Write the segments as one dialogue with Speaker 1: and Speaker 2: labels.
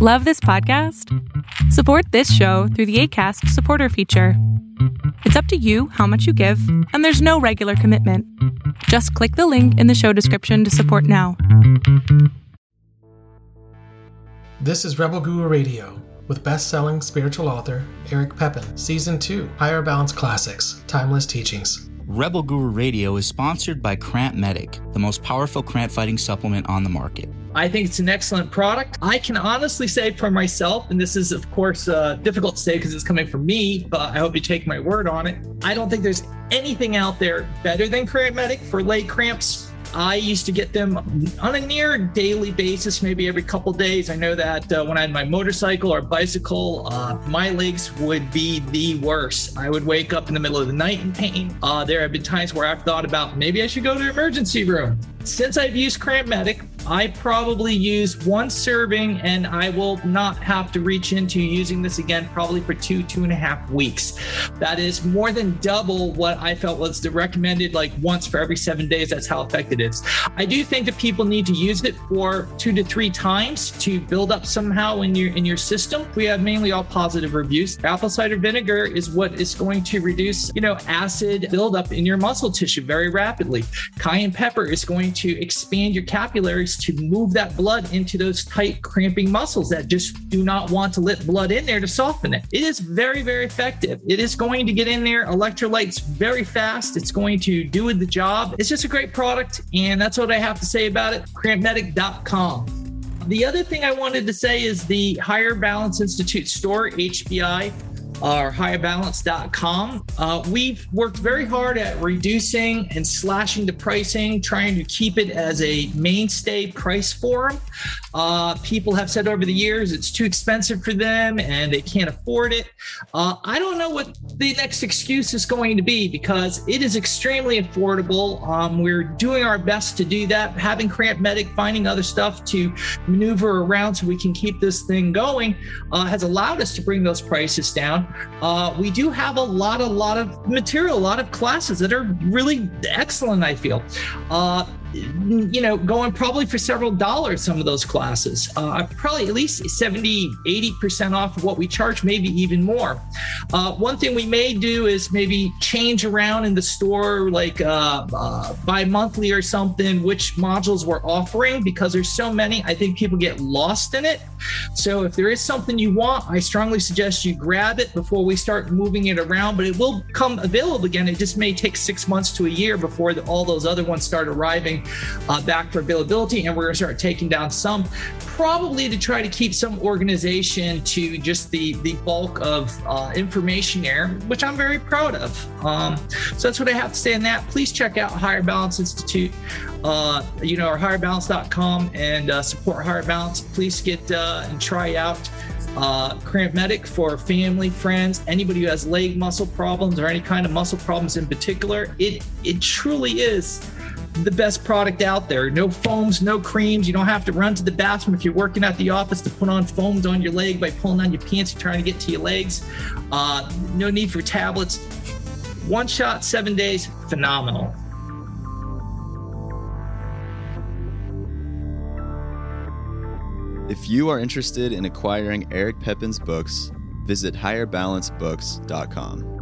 Speaker 1: Love this podcast? Support this show through the ACAST supporter feature. It's up to you how much you give, and there's no regular commitment. Just click the link in the show description to support now.
Speaker 2: This is Rebel Guru Radio with best selling spiritual author Eric Pepin, Season 2 Higher Balance Classics Timeless Teachings.
Speaker 3: Rebel Guru Radio is sponsored by Cramp Medic, the most powerful cramp fighting supplement on the market.
Speaker 4: I think it's an excellent product. I can honestly say for myself, and this is, of course, uh, difficult to say because it's coming from me, but I hope you take my word on it. I don't think there's anything out there better than Cramp Medic for leg cramps I used to get them on a near daily basis, maybe every couple days. I know that uh, when I had my motorcycle or bicycle, uh, my legs would be the worst. I would wake up in the middle of the night in pain. Uh, there have been times where I've thought about maybe I should go to the emergency room. Since I've used Cramp Medic, I probably use one serving and I will not have to reach into using this again probably for two, two and a half weeks. That is more than double what I felt was the recommended, like once for every seven days. That's how effective it is. I do think that people need to use it for two to three times to build up somehow in your in your system. We have mainly all positive reviews. Apple cider vinegar is what is going to reduce, you know, acid buildup in your muscle tissue very rapidly. Cayenne pepper is going to expand your capillaries to move that blood into those tight, cramping muscles that just do not want to let blood in there to soften it. It is very, very effective. It is going to get in there, electrolytes very fast. It's going to do the job. It's just a great product. And that's what I have to say about it. Crampmedic.com. The other thing I wanted to say is the Higher Balance Institute store, HBI or higherbalance.com. Uh, we've worked very hard at reducing and slashing the pricing, trying to keep it as a mainstay price for them. Uh, people have said over the years it's too expensive for them and they can't afford it. Uh, I don't know what the next excuse is going to be because it is extremely affordable. Um, we're doing our best to do that, having Cramp Medic, finding other stuff to maneuver around so we can keep this thing going uh, has allowed us to bring those prices down. Uh, we do have a lot, a lot of material, a lot of classes that are really excellent. I feel. Uh, you know, going probably for several dollars, some of those classes. Uh, probably at least 70, 80% off of what we charge, maybe even more. Uh, one thing we may do is maybe change around in the store, like uh, uh, bi monthly or something, which modules we're offering because there's so many. I think people get lost in it. So if there is something you want, I strongly suggest you grab it before we start moving it around, but it will come available again. It just may take six months to a year before the, all those other ones start arriving uh, back for availability, and we're going to start taking down some, probably to try to keep some organization to just the the bulk of uh, information there, which I'm very proud of. Um, so that's what I have to say on that. Please check out Higher Balance Institute, uh, you know, or higherbalance.com and uh, support Higher Balance. Please get uh, and try out uh, Cramp Medic for family, friends, anybody who has leg muscle problems or any kind of muscle problems in particular. It it truly is the best product out there. No foams, no creams. You don't have to run to the bathroom if you're working at the office to put on foams on your leg by pulling on your pants and trying to get to your legs. Uh, no need for tablets. One shot, seven days, phenomenal.
Speaker 5: If you are interested in acquiring Eric Pepin's books, visit higherbalancebooks.com.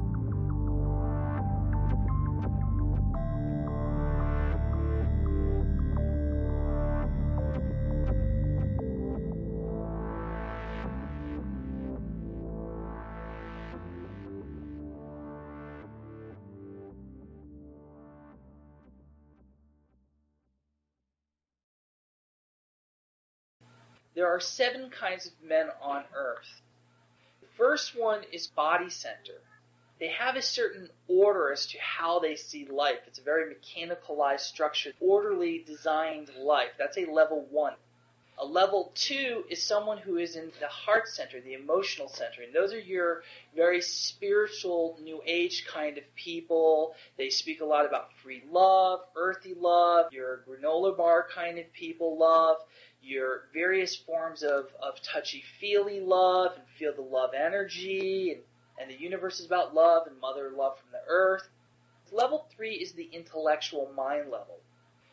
Speaker 6: There are seven kinds of men on earth. The first one is body center. They have a certain order as to how they see life. It's a very mechanicalized, structured, orderly designed life. That's a level one. A level two is someone who is in the heart center, the emotional center. And those are your very spiritual, new age kind of people. They speak a lot about free love, earthy love, your granola bar kind of people love your various forms of, of touchy feely love and feel the love energy and, and the universe is about love and mother love from the earth. Level three is the intellectual mind level.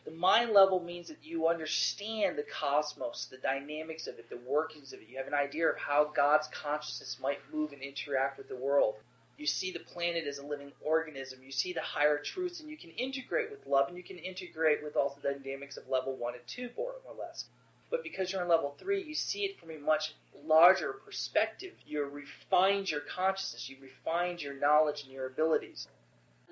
Speaker 4: The mind level means that you understand the cosmos, the dynamics of it, the workings of it. You have an idea of how God's consciousness might move and interact with the world. You see the planet as a living organism. You see the higher truths, and you can integrate with love, and you can integrate with also the dynamics of level one and two, more or less. But because you're in level three, you see it from a much larger perspective. You refined your consciousness, you refined your knowledge and your abilities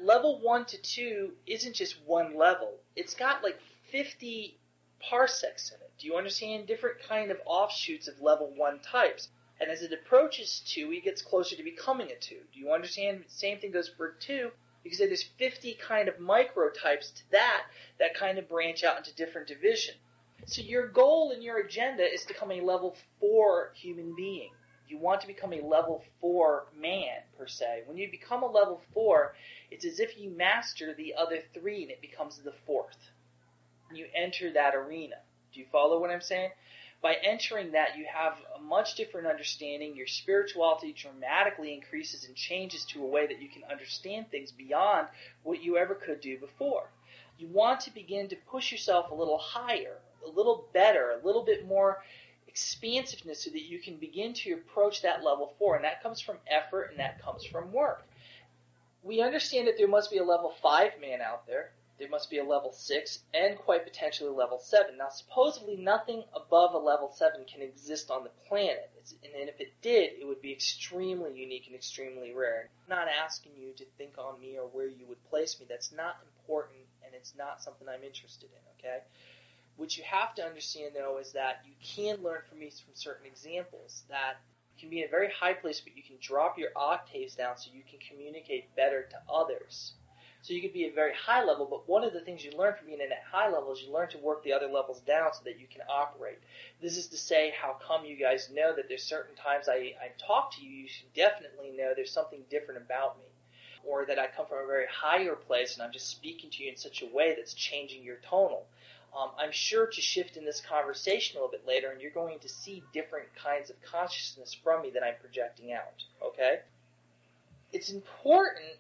Speaker 4: level one to two isn't just one level. It's got like 50 parsecs in it. Do you understand? Different kind of offshoots of level one types. And as it approaches two, it gets closer to becoming a two. Do you understand? Same thing goes for two. You can say there's 50 kind of micro types to that that kind of branch out into different divisions. So your goal and your agenda is to become a level four human being. You want to become a level four man, per se. When you become a level four, it's as if you master the other three and it becomes the fourth. You enter that arena. Do you follow what I'm saying? By entering that, you have a much different understanding. Your spirituality dramatically increases and changes to a way that you can understand things beyond what you ever could do before. You want to begin to push yourself a little higher, a little better, a little bit more expansiveness so that you can begin to approach that level four. And that comes from effort and that comes from work we understand that there must be a level 5 man out there. There must be a level 6 and quite potentially a level 7. Now, supposedly nothing above a level 7 can exist on the planet. And if it did, it would be extremely unique and extremely rare. I'm not asking you to think on me or where you would place me. That's not important and it's not something I'm interested in, okay? What you have to understand, though, is that you can learn from me from certain examples that can be in a very high place, but you can drop your octaves down so you can communicate better to others. So you could be at a very high level, but one of the things you learn from being at a high level is you learn to work the other levels down so that you can operate. This is to say, how come you guys know that there's certain times I, I talk to you, you should definitely know there's something different about me. Or that I come from a very higher place and I'm just speaking to you in such a way that's changing your tonal um, I'm sure to shift in this conversation a little bit later, and you're going to see different kinds of consciousness from me that I'm projecting out. Okay? It's important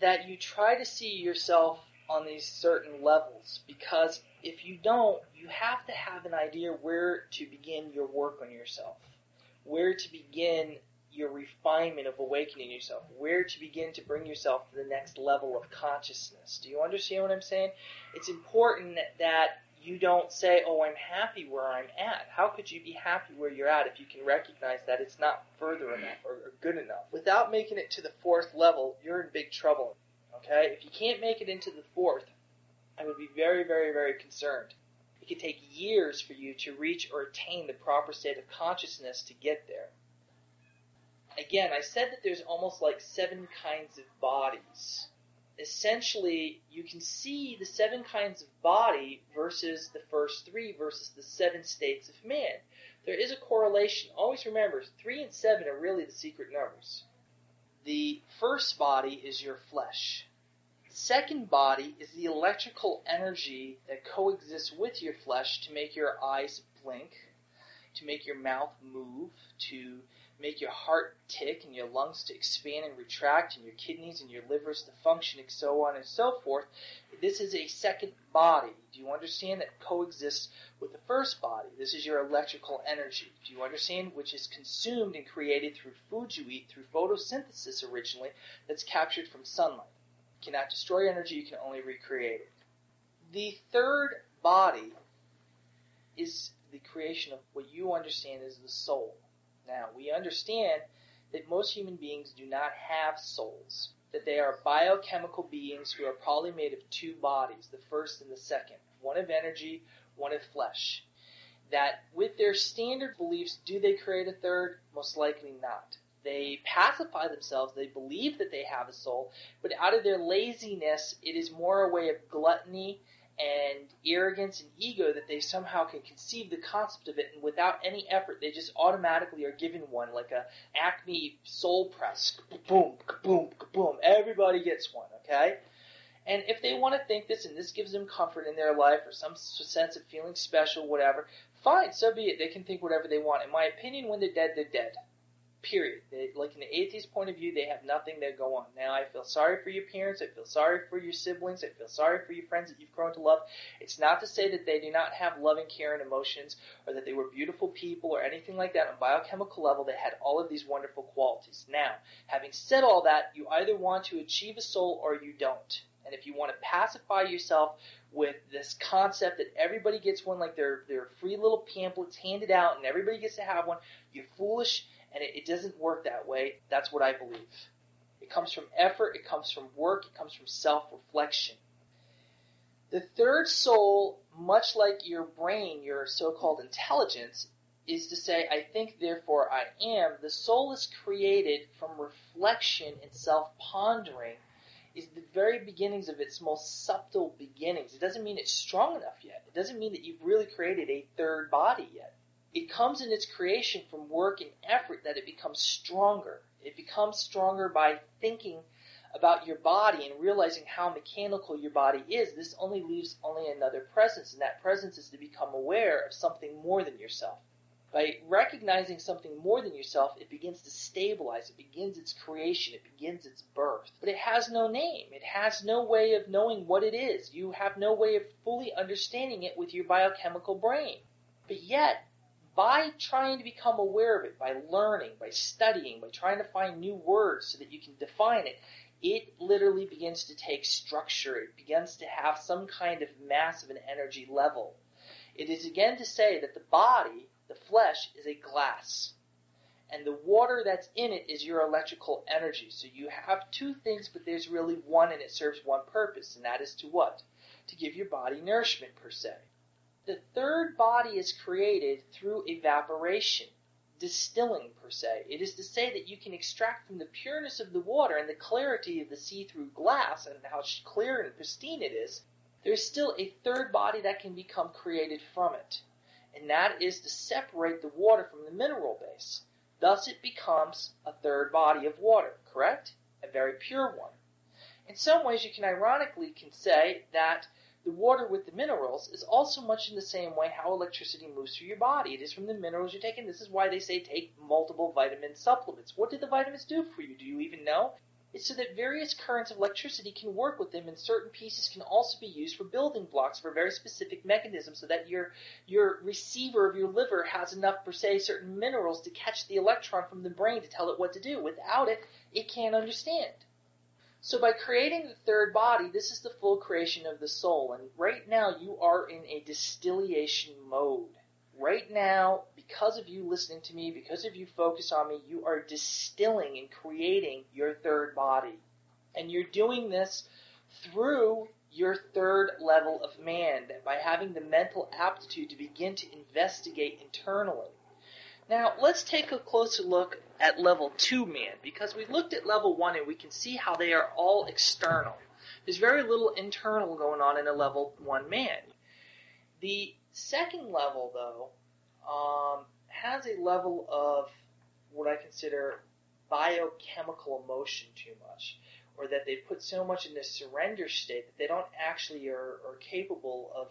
Speaker 4: that you try to see yourself on these certain levels because if you don't, you have to have an idea where to begin your work on yourself, where to begin your refinement of awakening yourself, where to begin to bring yourself to the next level of consciousness. Do you understand what I'm saying? It's important that you don't say, oh, I'm happy where I'm at. How could you be happy where you're at if you can recognize that it's not further enough or, or good enough? Without making it to the fourth level, you're in big trouble. Okay? If you can't make it into the fourth, I would be very, very, very concerned. It could take years for you to reach or attain the proper state of consciousness to get there again, I said that there's almost like seven kinds of bodies. Essentially, you can see the seven kinds of body versus the first three versus the seven states of man. There is a correlation. Always remember, three and seven are really the secret numbers. The first body is your flesh. The second body is the electrical energy that coexists with your flesh to make your eyes blink, to make your mouth move, to make your heart tick and your lungs to expand and retract and your kidneys and your livers to function and so on and so forth. This is a second body. Do you understand that coexists with the first body? This is your electrical energy. Do you understand? Which is consumed and created through food you eat, through photosynthesis originally, that's captured from sunlight. You cannot destroy energy, you can only recreate it. The third body is the creation of what you understand as the soul. Now, we understand that most human beings do not have souls, that they are biochemical beings who are probably made of two bodies, the first and the second, one of energy, one of flesh. That with their standard beliefs, do they create a third? Most likely not. They pacify themselves, they believe that they have a soul, but out of their laziness, it is more a way of gluttony and arrogance and ego that they somehow can conceive the concept of it and without any effort they just automatically are given one like a acme soul press. Boom boom boom everybody gets one okay? And if they want to think this and this gives them comfort in their life or some sense of feeling special whatever fine so be it. They can think whatever they want. In my opinion when they're dead they're dead Period. They, like in the atheist point of view, they have nothing to go on. Now, I feel sorry for your parents. I feel sorry for your siblings. I feel sorry for your friends that you've grown to love. It's not to say that they do not have loving care and emotions, or that they were beautiful people, or anything like that. On biochemical level, they had all of these wonderful qualities. Now, having said all that, you either want to achieve a soul or you don't. And if you want to pacify yourself with this concept that everybody gets one, like their their free little pamphlets handed out, and everybody gets to have one, you're foolish and it, it doesn't work that way. That's what I believe. It comes from effort, it comes from work, it comes from self reflection. The third soul, much like your brain, your so called intelligence, is to say, I think, therefore I am. The soul is created from reflection and self pondering, is the very beginnings of its most subtle beginnings. It doesn't mean it's strong enough yet. It doesn't mean that you've really created a third body yet it comes in its creation from work and effort that it becomes stronger. It becomes stronger by thinking about your body and realizing how mechanical your body is. This only leaves only another presence, and that presence is to become aware of something more than yourself. By recognizing something more than yourself, it begins to stabilize. It begins its creation. It begins its birth. But it has no name. It has no way of knowing what it is. You have no way of fully understanding it with your biochemical brain. But yet, by trying to become aware of it, by learning, by studying, by trying to find new words so that you can define it, it literally begins to take structure. It begins to have some kind of mass of an energy level. It is again to say that the body, the flesh, is a glass. And the water that's in it is your electrical energy. So you have two things, but there's really one and it serves one purpose, and that is to what? To give your body nourishment per se. The third body is created through evaporation, distilling per se. It is to say that you can extract from the pureness of the water and the clarity of the see-through glass and how clear and pristine it is, there's still a third body that can become created from it. And that is to separate the water from the mineral base. Thus it becomes a third body of water, correct? A very pure one. In some ways you can ironically can say that the water with the minerals is also much in the same way how electricity moves through your body. It is from the minerals you're taking. This is why they say take multiple vitamin supplements. What do the vitamins do for you? Do you even know? It's so that various currents of electricity can work with them, and certain pieces can also be used for building blocks for very specific mechanisms, so that your your receiver of your liver has enough, per se, certain minerals to catch the electron from the brain to tell it what to do. Without it, it can't understand. So by creating the third body, this is the full creation of the soul. And right now you are in a distillation mode. Right now, because of you listening to me, because of you focus on me, you are distilling and creating your third body. And you're doing this through your third level of man, by having the mental aptitude to begin to investigate internally. Now, let's take a closer look at level 2 man, because we looked at level 1 and we can see how they are all external. There's very little internal going on in a level 1 man. The second level, though, um, has a level of what I consider biochemical emotion too much, or that they put so much in this surrender state that they don't actually are, are capable of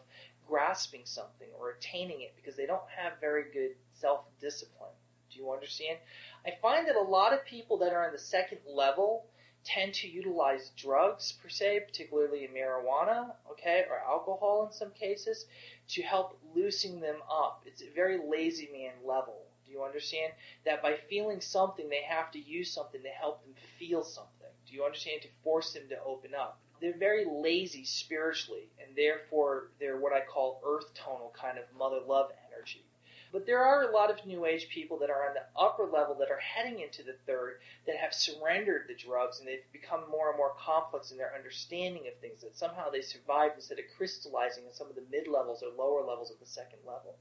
Speaker 4: grasping something or attaining it because they don't have very good self discipline. Do you understand? I find that a lot of people that are on the second level tend to utilize drugs per se, particularly marijuana, okay, or alcohol in some cases, to help loosen them up. It's a very lazy man level. Do you understand? That by feeling something, they have to use something to help them feel something. Do you understand? To force them to open up they're very lazy spiritually, and therefore they're what I call earth tonal kind of mother love energy. But there are a lot of New Age people that are on the upper level that are heading into the third that have surrendered the drugs and they've become more and more complex in their understanding of things, that somehow they survived instead of crystallizing in some of the mid levels or lower levels of the second level.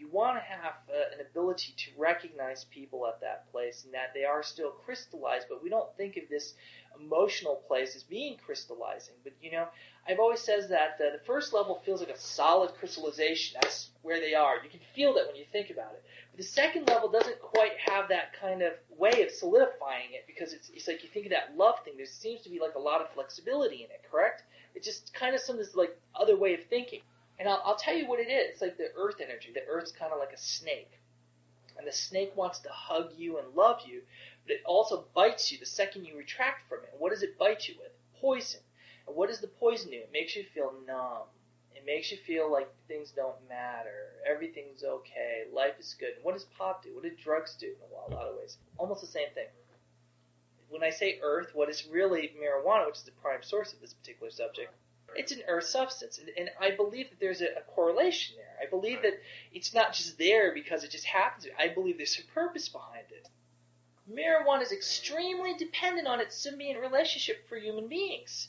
Speaker 4: You want to have uh, an ability to recognize people at that place and that they are still crystallized, but we don't think of this emotional place as being crystallizing. But you know, I've always said that uh, the first level feels like a solid crystallization. That's where they are. You can feel that when you think about it. But the second level doesn't quite have that kind of way of solidifying it because it's, it's like you think of that love thing. There seems to be like a lot of flexibility in it. Correct? It's just kind of some this like other way of thinking. And I'll, I'll tell you what it is. It's like the earth energy. The earth's kind of like a snake. And the snake wants to hug you and love you, but it also bites you the second you retract from it. What does it bite you with? Poison. And what does the poison do? It makes you feel numb. It makes you feel like things don't matter. Everything's okay. Life is good. And what does pop do? What do drugs do in a lot of ways? Almost the same thing. When I say earth, what is really marijuana, which is the prime source of this particular subject, it's an earth substance. And, and I believe that there's a, a, correlation there. I believe that it's not just there because it just happens. I believe there's a purpose behind it. Marijuana is extremely dependent on its symbiont relationship for human beings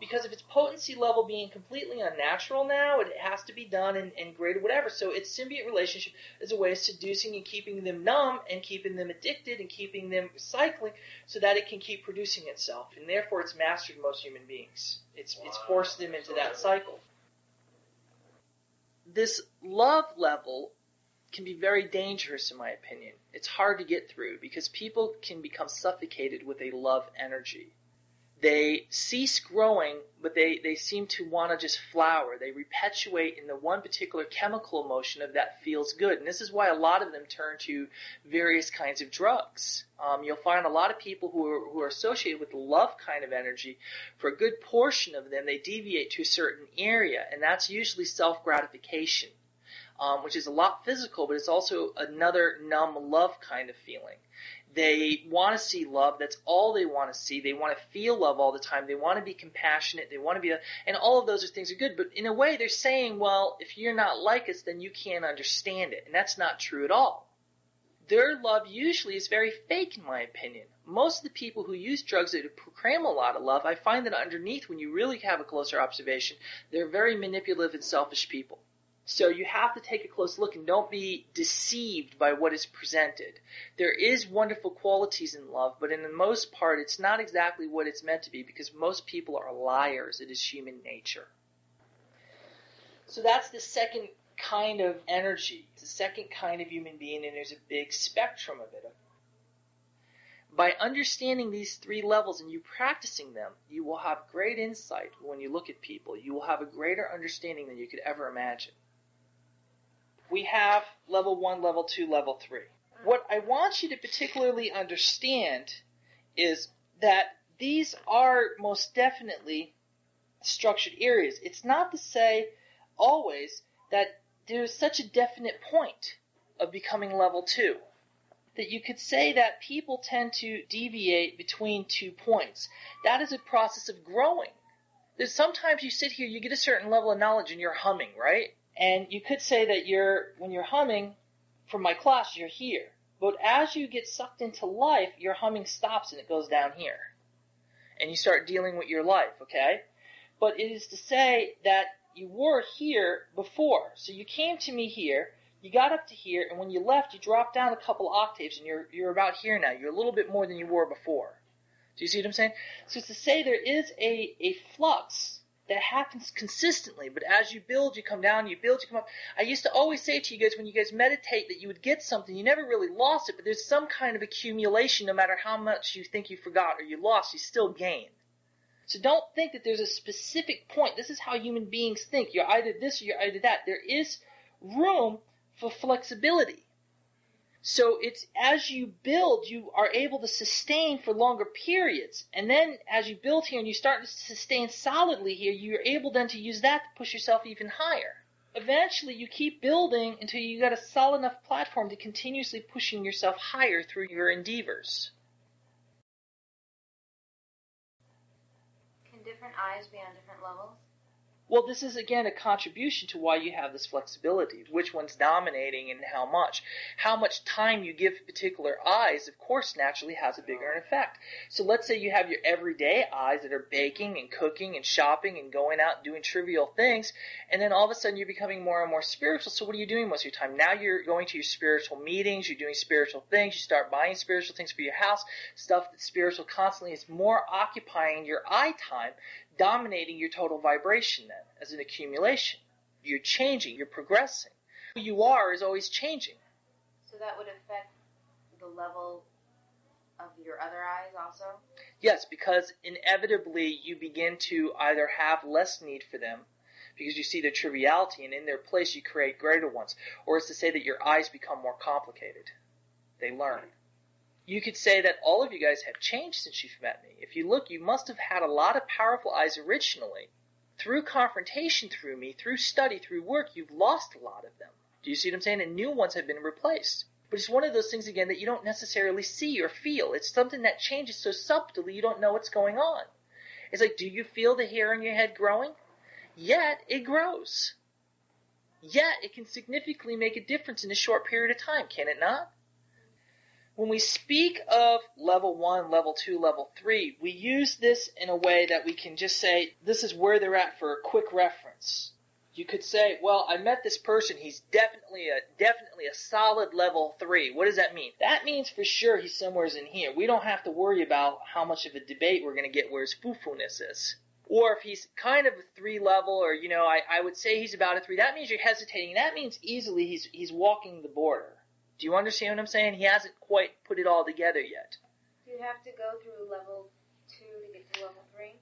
Speaker 4: because of its potency level being completely unnatural now, it has to be done and, and graded, whatever. So its symbiont relationship is a way of seducing and keeping them numb and keeping them addicted and keeping them cycling so that it can keep producing itself. And therefore, it's mastered most human beings. It's, wow. it's forced them into that cycle. This love level can be very dangerous, in my opinion. It's hard to get through because people can become suffocated with a love energy they cease growing, but they, they seem to want to just flower. They perpetuate in the one particular chemical emotion of that feels good. And this is why a lot of them turn to various kinds of drugs. Um, you'll find a lot of people who are, who are associated with love kind of energy, for a good portion of them, they deviate to a certain area, and that's usually self gratification. Um, which is a lot physical, but it's also another numb love kind of feeling. They want to see love. That's all they want to see. They want to feel love all the time. They want to be compassionate. They want to be, and all of those are things are good. But in a way, they're saying, well, if you're not like us, then you can't understand it. And that's not true at all. Their love usually is very fake, in my opinion. Most of the people who use drugs that proclaim a lot of love, I find that underneath, when you really have a closer observation, they're very manipulative and selfish people. So you have to take a close look and don't be deceived by what is presented. There is wonderful qualities in love, but in the most part, it's not exactly what it's meant to be because most people are liars. It is human nature. So that's the second kind of energy. It's the second kind of human being, and there's a big spectrum of it. By understanding these three levels and you practicing them, you will have great insight when you look at people. You will have a greater understanding than you could ever imagine we have level one, level two, level three. What I want you to particularly understand is that these are most definitely structured areas. It's not to say always that there's such a definite point of becoming level two. That you could say that people tend to deviate between two points. That is a process of growing. There's sometimes you sit here, you get a certain level of knowledge and you're humming, right? And you could say that you're, when you're humming from my class, you're here. But as you get sucked into life, your humming stops and it goes down here. And you start dealing with your life, okay? But it is to say that you were here before. So you came to me here, you got up to here, and when you left, you dropped down a couple octaves and you're, you're about here now. You're a little bit more than you were before. Do you see what I'm saying? So it's to say there is a, a flux that happens consistently. But as you build, you come down, you build, you come up. I used to always say to you guys when you guys meditate that you would get something. You never really lost it, but there's some kind of accumulation no matter how much you think you forgot or you lost, you still gain. So don't think that there's a specific point. This is how human beings think. You're either this or you're either that. There is room for flexibility. So it's as you build, you are able to sustain for longer periods. And then as you build here and you start to sustain solidly here, you're able then to use that to push yourself even higher. Eventually you keep building until you got a solid enough platform to continuously pushing yourself higher through your endeavors.
Speaker 7: Can different eyes be on different levels?
Speaker 4: Well, this is again a contribution to why you have this flexibility. Which one's dominating and how much. How much time you give particular eyes, of course, naturally has a bigger effect. So let's say you have your everyday eyes that are baking and cooking and shopping and going out and doing trivial things, and then all of a sudden you're becoming more and more spiritual. So what are you doing most of your time? Now you're going to your spiritual meetings, you're doing spiritual things, you start buying spiritual things for your house, stuff that's spiritual constantly is more occupying your eye time dominating your total vibration then as an accumulation. You're changing, you're progressing. Who you are is always changing.
Speaker 7: So that would affect the level of your other eyes also?
Speaker 4: Yes, because inevitably you begin to either have less need for them because you see their triviality and in their place you create greater ones. Or it's to say that your eyes become more complicated. They learn. You could say that all of you guys have changed since you've met me. If you look, you must have had a lot of powerful eyes originally. Through confrontation through me, through study, through work, you've lost a lot of them. Do you see what I'm saying? And new ones have been replaced. But it's one of those things again that you don't necessarily see or feel. It's something that changes so subtly you don't know what's going on. It's like, do you feel the hair on your head growing? Yet it grows. Yet it can significantly make a difference in a short period of time, can it not? When we speak of level one, level two, level three, we use this in a way that we can just say, this is where they're at for a quick reference. You could say, well, I met this person. He's definitely a definitely a solid level three. What does that mean? That means for sure he's somewhere in here. We don't have to worry about how much of a debate we're going to get where his foo-foo-ness is. Or if he's kind of a three level, or you know, I, I would say he's about a three. That means you're hesitating. That means easily he's he's walking the border. Do you understand what I'm saying? He hasn't quite put it all together yet.
Speaker 7: You have to go through level two to get to level three?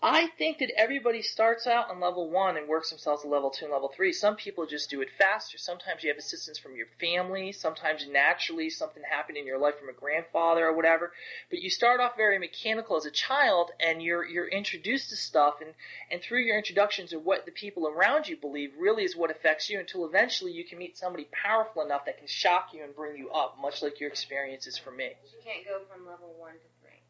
Speaker 4: I think that everybody starts out on level one and works themselves to level two and level three. Some people just do it faster. Sometimes you have assistance from your family. Sometimes naturally something happened in your life from a grandfather or whatever. But you start off very mechanical as a child and you're, you're introduced to stuff and, and through your introductions of what the people around you believe really is what affects you until eventually you can meet somebody powerful enough that can shock you and bring you up, much like your experience is for me.
Speaker 7: You can't go from level one to three.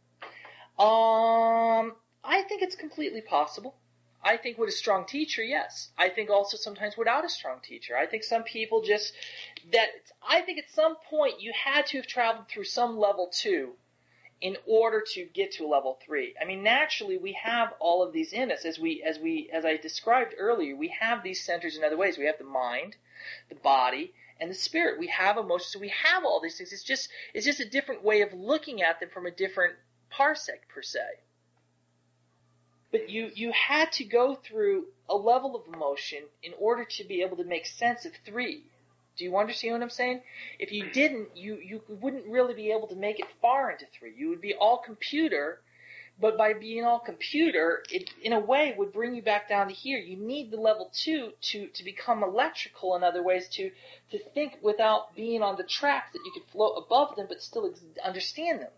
Speaker 4: Um, I think it's completely possible. I think with a strong teacher, yes. I think also sometimes without a strong teacher. I think some people just that I think at some point you had to have traveled through some level two in order to get to a level three. I mean, naturally we have all of these in us as we as we as I described earlier. We have these centers in other ways. We have the mind, the body, and the spirit. We have emotions. So we have all these things. It's just it's just a different way of looking at them from a different parsec per se but you you had to go through a level of emotion in order to be able to make sense of three. Do you understand what I'm saying? If you didn't, you you wouldn't really be able to make it far into three. You would be all computer, but by being all computer, it in a way would bring you back down to here. You need the level two to to become electrical in other ways to to think without being on the tracks that you could float above them but still ex- understand them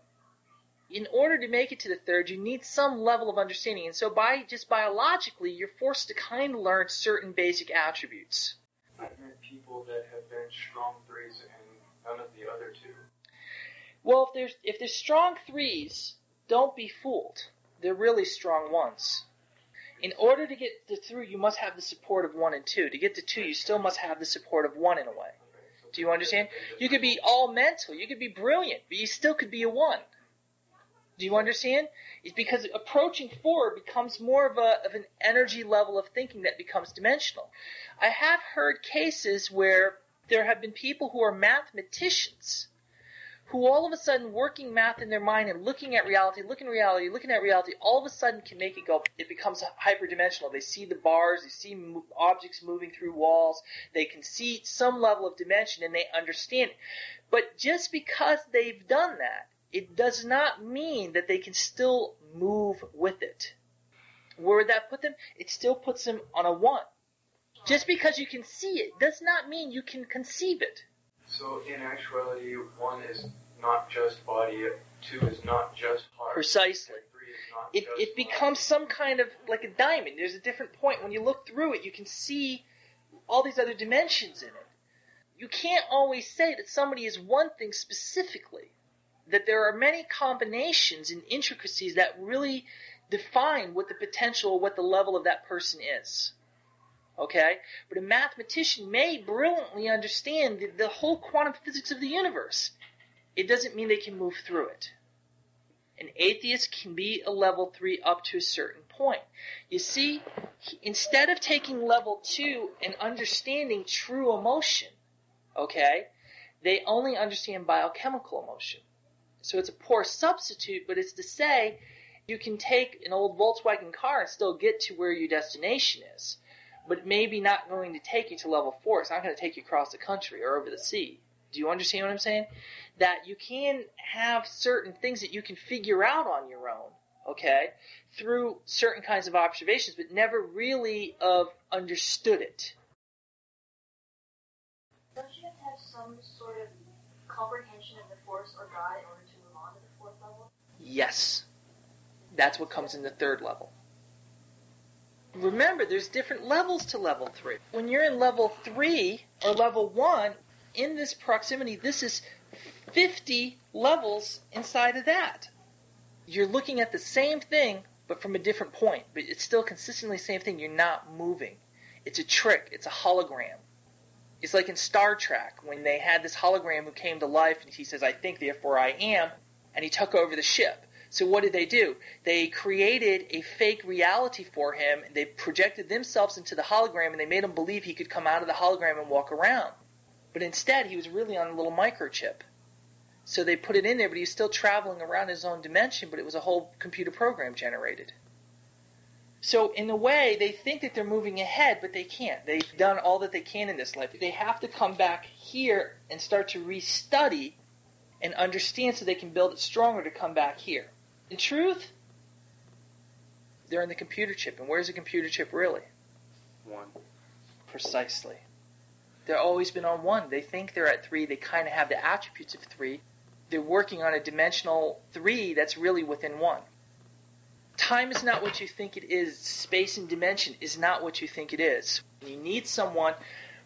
Speaker 4: in order to make it to the third, you need some level of understanding. And so by just biologically, you're forced to kind of learn certain basic attributes.
Speaker 8: I've met people that have been strong threes and none of the other two.
Speaker 4: Well, if there's if there's strong threes, don't be fooled. They're really strong ones. In order to get to through, you must have the support of one and two. To get to two, you still must have the support of one in a way. Do you understand? You could be all mental, you could be brilliant, but you still could be a one. Do you understand? It's because approaching four becomes more of a of an energy level of thinking that becomes dimensional. I have heard cases where there have been people who are mathematicians who all of a sudden working math in their mind and looking at reality, looking at reality, looking at reality, all of a sudden can make it go, it becomes hyperdimensional. They see the bars, they see mo- objects moving through walls, they can see some level of dimension and they understand it. But just because they've done that, it does not mean that they can still move with it. Where would that put them? It still puts them on a one. Just because you can see it does not mean you can conceive it.
Speaker 8: So in actuality, one is not just body, two is not just heart.
Speaker 4: Precisely.
Speaker 8: and Three is not
Speaker 4: It, it becomes some kind of like a diamond. There's a different point. When you look through it, you can see all these other dimensions in it. You can't always say that somebody is one thing specifically. That there are many combinations and intricacies that really define what the potential, what the level of that person is. Okay? But a mathematician may brilliantly understand the, the whole quantum physics of the universe. It doesn't mean they can move through it. An atheist can be a level three up to a certain point. You see, instead of taking level two and understanding true emotion, okay, they only understand biochemical emotion. So it's a poor substitute, but it's to say you can take an old Volkswagen car and still get to where your destination is, but maybe not going to take you to level four. It's not going to take you across the country or over the sea. Do you understand what I'm saying? That you can have certain things that you can figure out on your own, okay, through certain kinds of observations, but never really of understood it.
Speaker 7: Don't you have to have some sort of comprehension of the Force or God in order to move on to the fourth level?
Speaker 4: Yes. That's what comes in the third level. Remember, there's different levels to level three. When you're in level three or level one, in this proximity, this is 50 levels inside of that. You're looking at the same thing, but from a different point. But it's still consistently the same thing. You're not moving. It's a trick. It's a hologram. It's like in Star Trek when they had this hologram who came to life and he says, I think, therefore I am, and he took over the ship. So what did they do? They created a fake reality for him. They projected themselves into the hologram and they made him believe he could come out of the hologram and walk around. But instead, he was really on a little microchip. So they put it in there, but he was still traveling around his own dimension, but it was a whole computer program generated. So in a way, they think that they're moving ahead, but they can't. They've done all that they can in this life. They have to come back here and start to restudy and understand so they can build it stronger to come back here. In truth, they're in the computer chip. And where's the computer chip really?
Speaker 8: One.
Speaker 4: Precisely. They've always been on one. They think they're at three. They kind of have the attributes of three. They're working on a dimensional three that's really within one. Time is not what you think it is. Space and dimension is not what you think it is. You need someone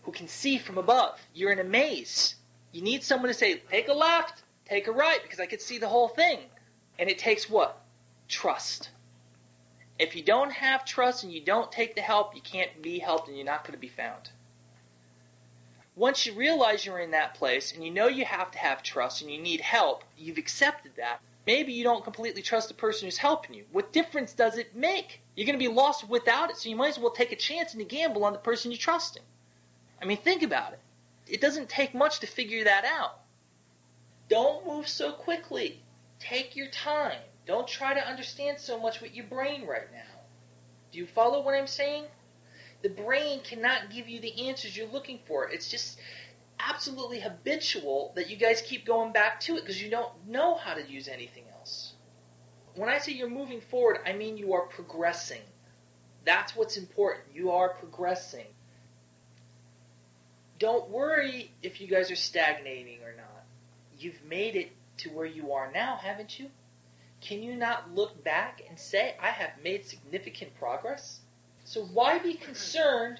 Speaker 4: who can see from above. You're in a maze. You need someone to say, take a left, take a right, because I could see the whole thing. And it takes what? Trust. If you don't have trust and you don't take the help, you can't be helped and you're not going to be found. Once you realize you're in that place and you know you have to have trust and you need help, you've accepted that. Maybe you don't completely trust the person who's helping you. What difference does it make? You're going to be lost without it, so you might as well take a chance and a gamble on the person you're trusting. I mean, think about it. It doesn't take much to figure that out. Don't move so quickly. Take your time. Don't try to understand so much with your brain right now. Do you follow what I'm saying? The brain cannot give you the answers you're looking for. It's just absolutely habitual that you guys keep going back to it because you don't know how to use anything else. When I say you're moving forward, I mean you are progressing. That's what's important. You are progressing. Don't worry if you guys are stagnating or not. You've made it to where you are now, haven't you? Can you not look back and say, I have made significant progress? So why be concerned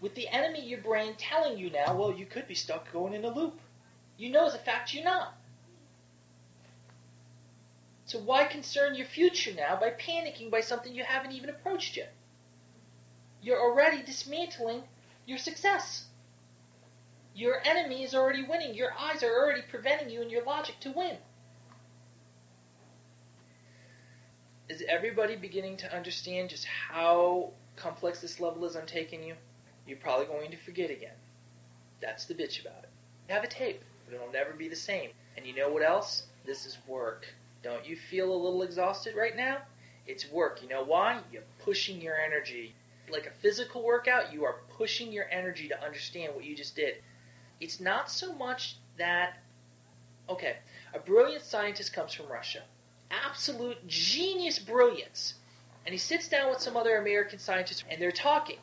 Speaker 4: with the enemy your brain telling you now, well, you could be stuck going in a loop? You know as a fact you're not. So why concern your future now by panicking by something you haven't even approached yet? You're already dismantling your success. Your enemy is already winning. Your eyes are already preventing you and your logic to win. Is everybody beginning to understand just how complex this level is I'm taking you? You're probably going to forget again. That's the bitch about it. Have a tape, but it'll never be the same. And you know what else? This is work. Don't you feel a little exhausted right now? It's work. You know why? You're pushing your energy. Like a physical workout, you are pushing your energy to understand what you just did. It's not so much that, okay, a brilliant scientist comes from Russia. Absolute genius brilliance. And he sits down with some other American scientists and they're talking.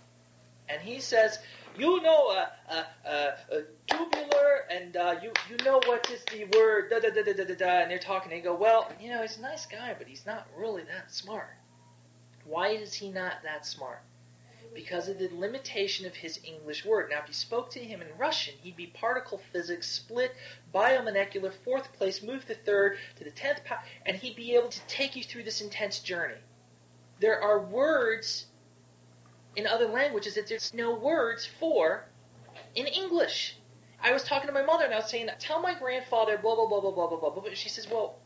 Speaker 4: And he says, you know, uh, uh, uh, uh tubular, and uh, you you know what is the word, da da da da da da da. And they're talking. And they go, well, you know, he's a nice guy, but he's not really that smart. Why is he not that smart? Because of the limitation of his English word. Now, if you spoke to him in Russian, he'd be particle physics, split, biomolecular, fourth place, move to third, to the tenth power, and he'd be able to take you through this intense journey. There are words in other languages that there's no words for in English. I was talking to my mother and I was saying, tell my grandfather blah, blah, blah, blah, blah, blah, blah. She says, well,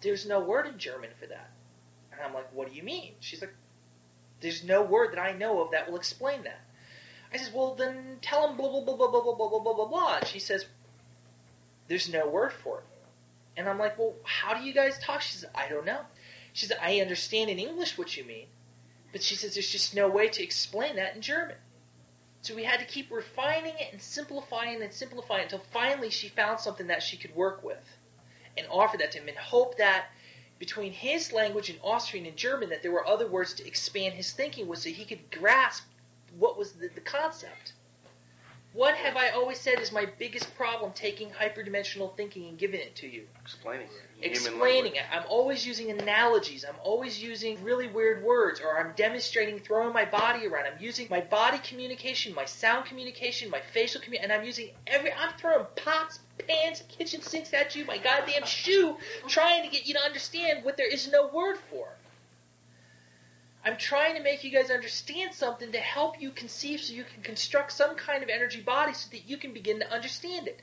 Speaker 4: there's no word in German for that. And I'm like, what do you mean? She's like, there's no word that I know of that will explain that. I says, well, then tell him blah, blah, blah, blah, blah, blah, blah, blah, blah, blah. And she says, there's no word for it. And I'm like, well, how do you guys talk? She says, I don't know. She says, I understand in English what you mean. But she says there's just no way to explain that in German. So we had to keep refining it and simplifying and simplifying until finally she found something that she could work with and offer that to him and hope that between his language and Austrian and German that there were other words to expand his thinking was so he could grasp what was the, the concept. What have I always said is my biggest problem taking hyperdimensional thinking and giving it to you?
Speaker 9: Explaining it.
Speaker 4: explaining it. I'm always using analogies. I'm always using really weird words, or I'm demonstrating throwing my body around. I'm using my body communication, my sound communication, my facial communication, and I'm using every. I'm throwing pots, pans, kitchen sinks at you, my goddamn shoe, trying to get you to understand what there is no word for. I'm trying to make you guys understand something to help you conceive so you can construct some kind of energy body so that you can begin to understand it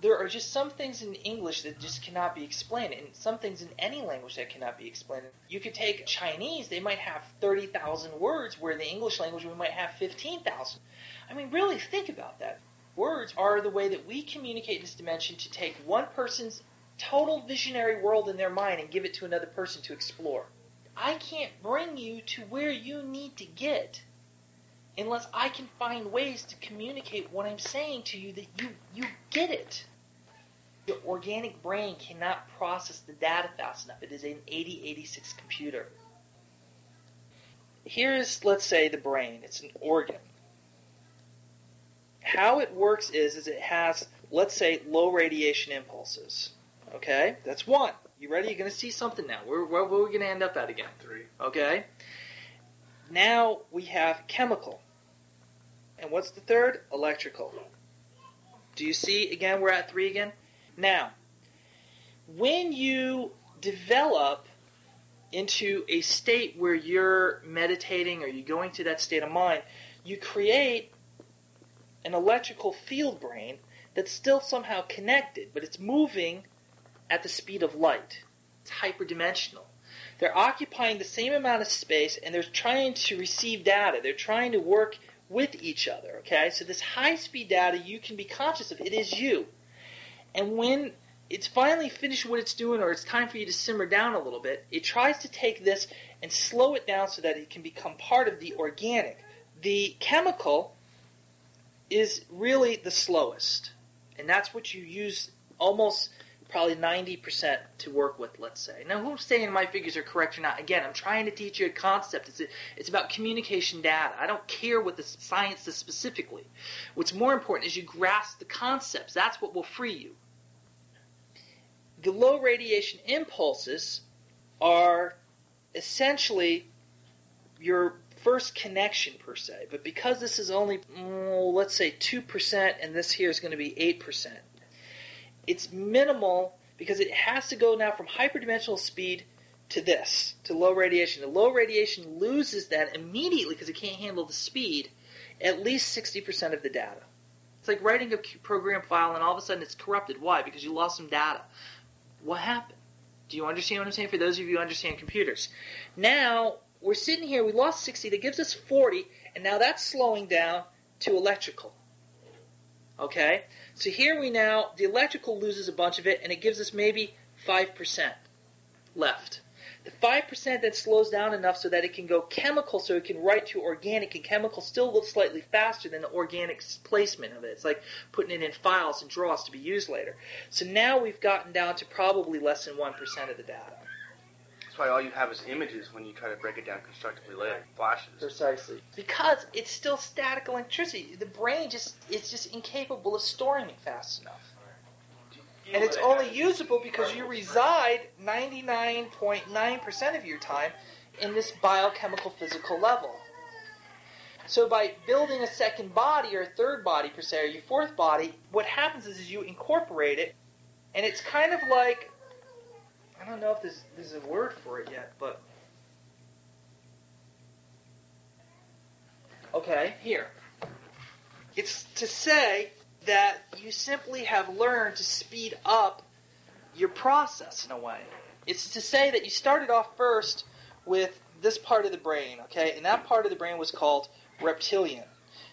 Speaker 4: there are just some things in English that just cannot be explained, and some things in any language that cannot be explained. You could take Chinese, they might have 30,000 words, where the English language we might have 15,000. I mean, really think about that. Words are the way that we communicate in this dimension to take one person's total visionary world in their mind and give it to another person to explore. I can't bring you to where you need to get unless I can find ways to communicate what I'm saying to you that you, you get it. Your organic brain cannot process the data fast enough. It is an 8086 computer. Here's, let's say, the brain. It's an organ. How it works is, is it has, let's say, low radiation impulses. Okay? That's one. You ready? You're going to see something now. Where, where, where are we going to end up at again?
Speaker 9: Three.
Speaker 4: Okay? Now we have chemical. And what's the third? Electrical. Do you see again we're at three again? Now, when you develop into a state where you're meditating or you're going to that state of mind, you create an electrical field brain that's still somehow connected, but it's moving at the speed of light. It's hyperdimensional. They're occupying the same amount of space and they're trying to receive data. They're trying to work with each other. Okay, so this high speed data you can be conscious of. It is you. And when it's finally finished what it's doing, or it's time for you to simmer down a little bit, it tries to take this and slow it down so that it can become part of the organic. The chemical is really the slowest, and that's what you use almost probably 90% to work with, let's say. Now, who's saying my figures are correct or not? Again, I'm trying to teach you a concept. It's, a, it's about communication data. I don't care what the science is specifically. What's more important is you grasp the concepts. That's what will free you. The low radiation impulses are essentially your first connection per se. But because this is only, mm, let's say, 2%, and this here is going to be 8%, it's minimal because it has to go now from hyperdimensional speed to this, to low radiation. The low radiation loses that immediately because it can't handle the speed, at least 60% of the data. It's like writing a program file and all of a sudden it's corrupted. Why? Because you lost some data. What happened? Do you understand what I'm saying? For those of you who understand computers. Now, we're sitting here, we lost 60, that gives us 40, and now that's slowing down to electrical. Okay? So here we now, the electrical loses a bunch of it, and it gives us maybe 5% left. The 5% then slows down enough so that it can go chemical, so it can write to organic, and chemical still looks slightly faster than the organic placement of it. It's like putting it in files and draws to be used later. So now we've gotten down to probably less than 1% of the data.
Speaker 9: That's why all you have is images when you try to break it down constructively later. Flashes.
Speaker 4: Precisely. Because it's still static electricity. The brain just is just incapable of storing it fast enough. And it's only usable because you reside 99.9% of your time in this biochemical physical level. So by building a second body or a third body per se, or your fourth body, what happens is, is you incorporate it, and it's kind of like I don't know if there's, there's a word for it yet, but okay, here. It's to say that you simply have learned to speed up your process in a way. It's to say that you started off first with this part of the brain, okay, and that part of the brain was called reptilian.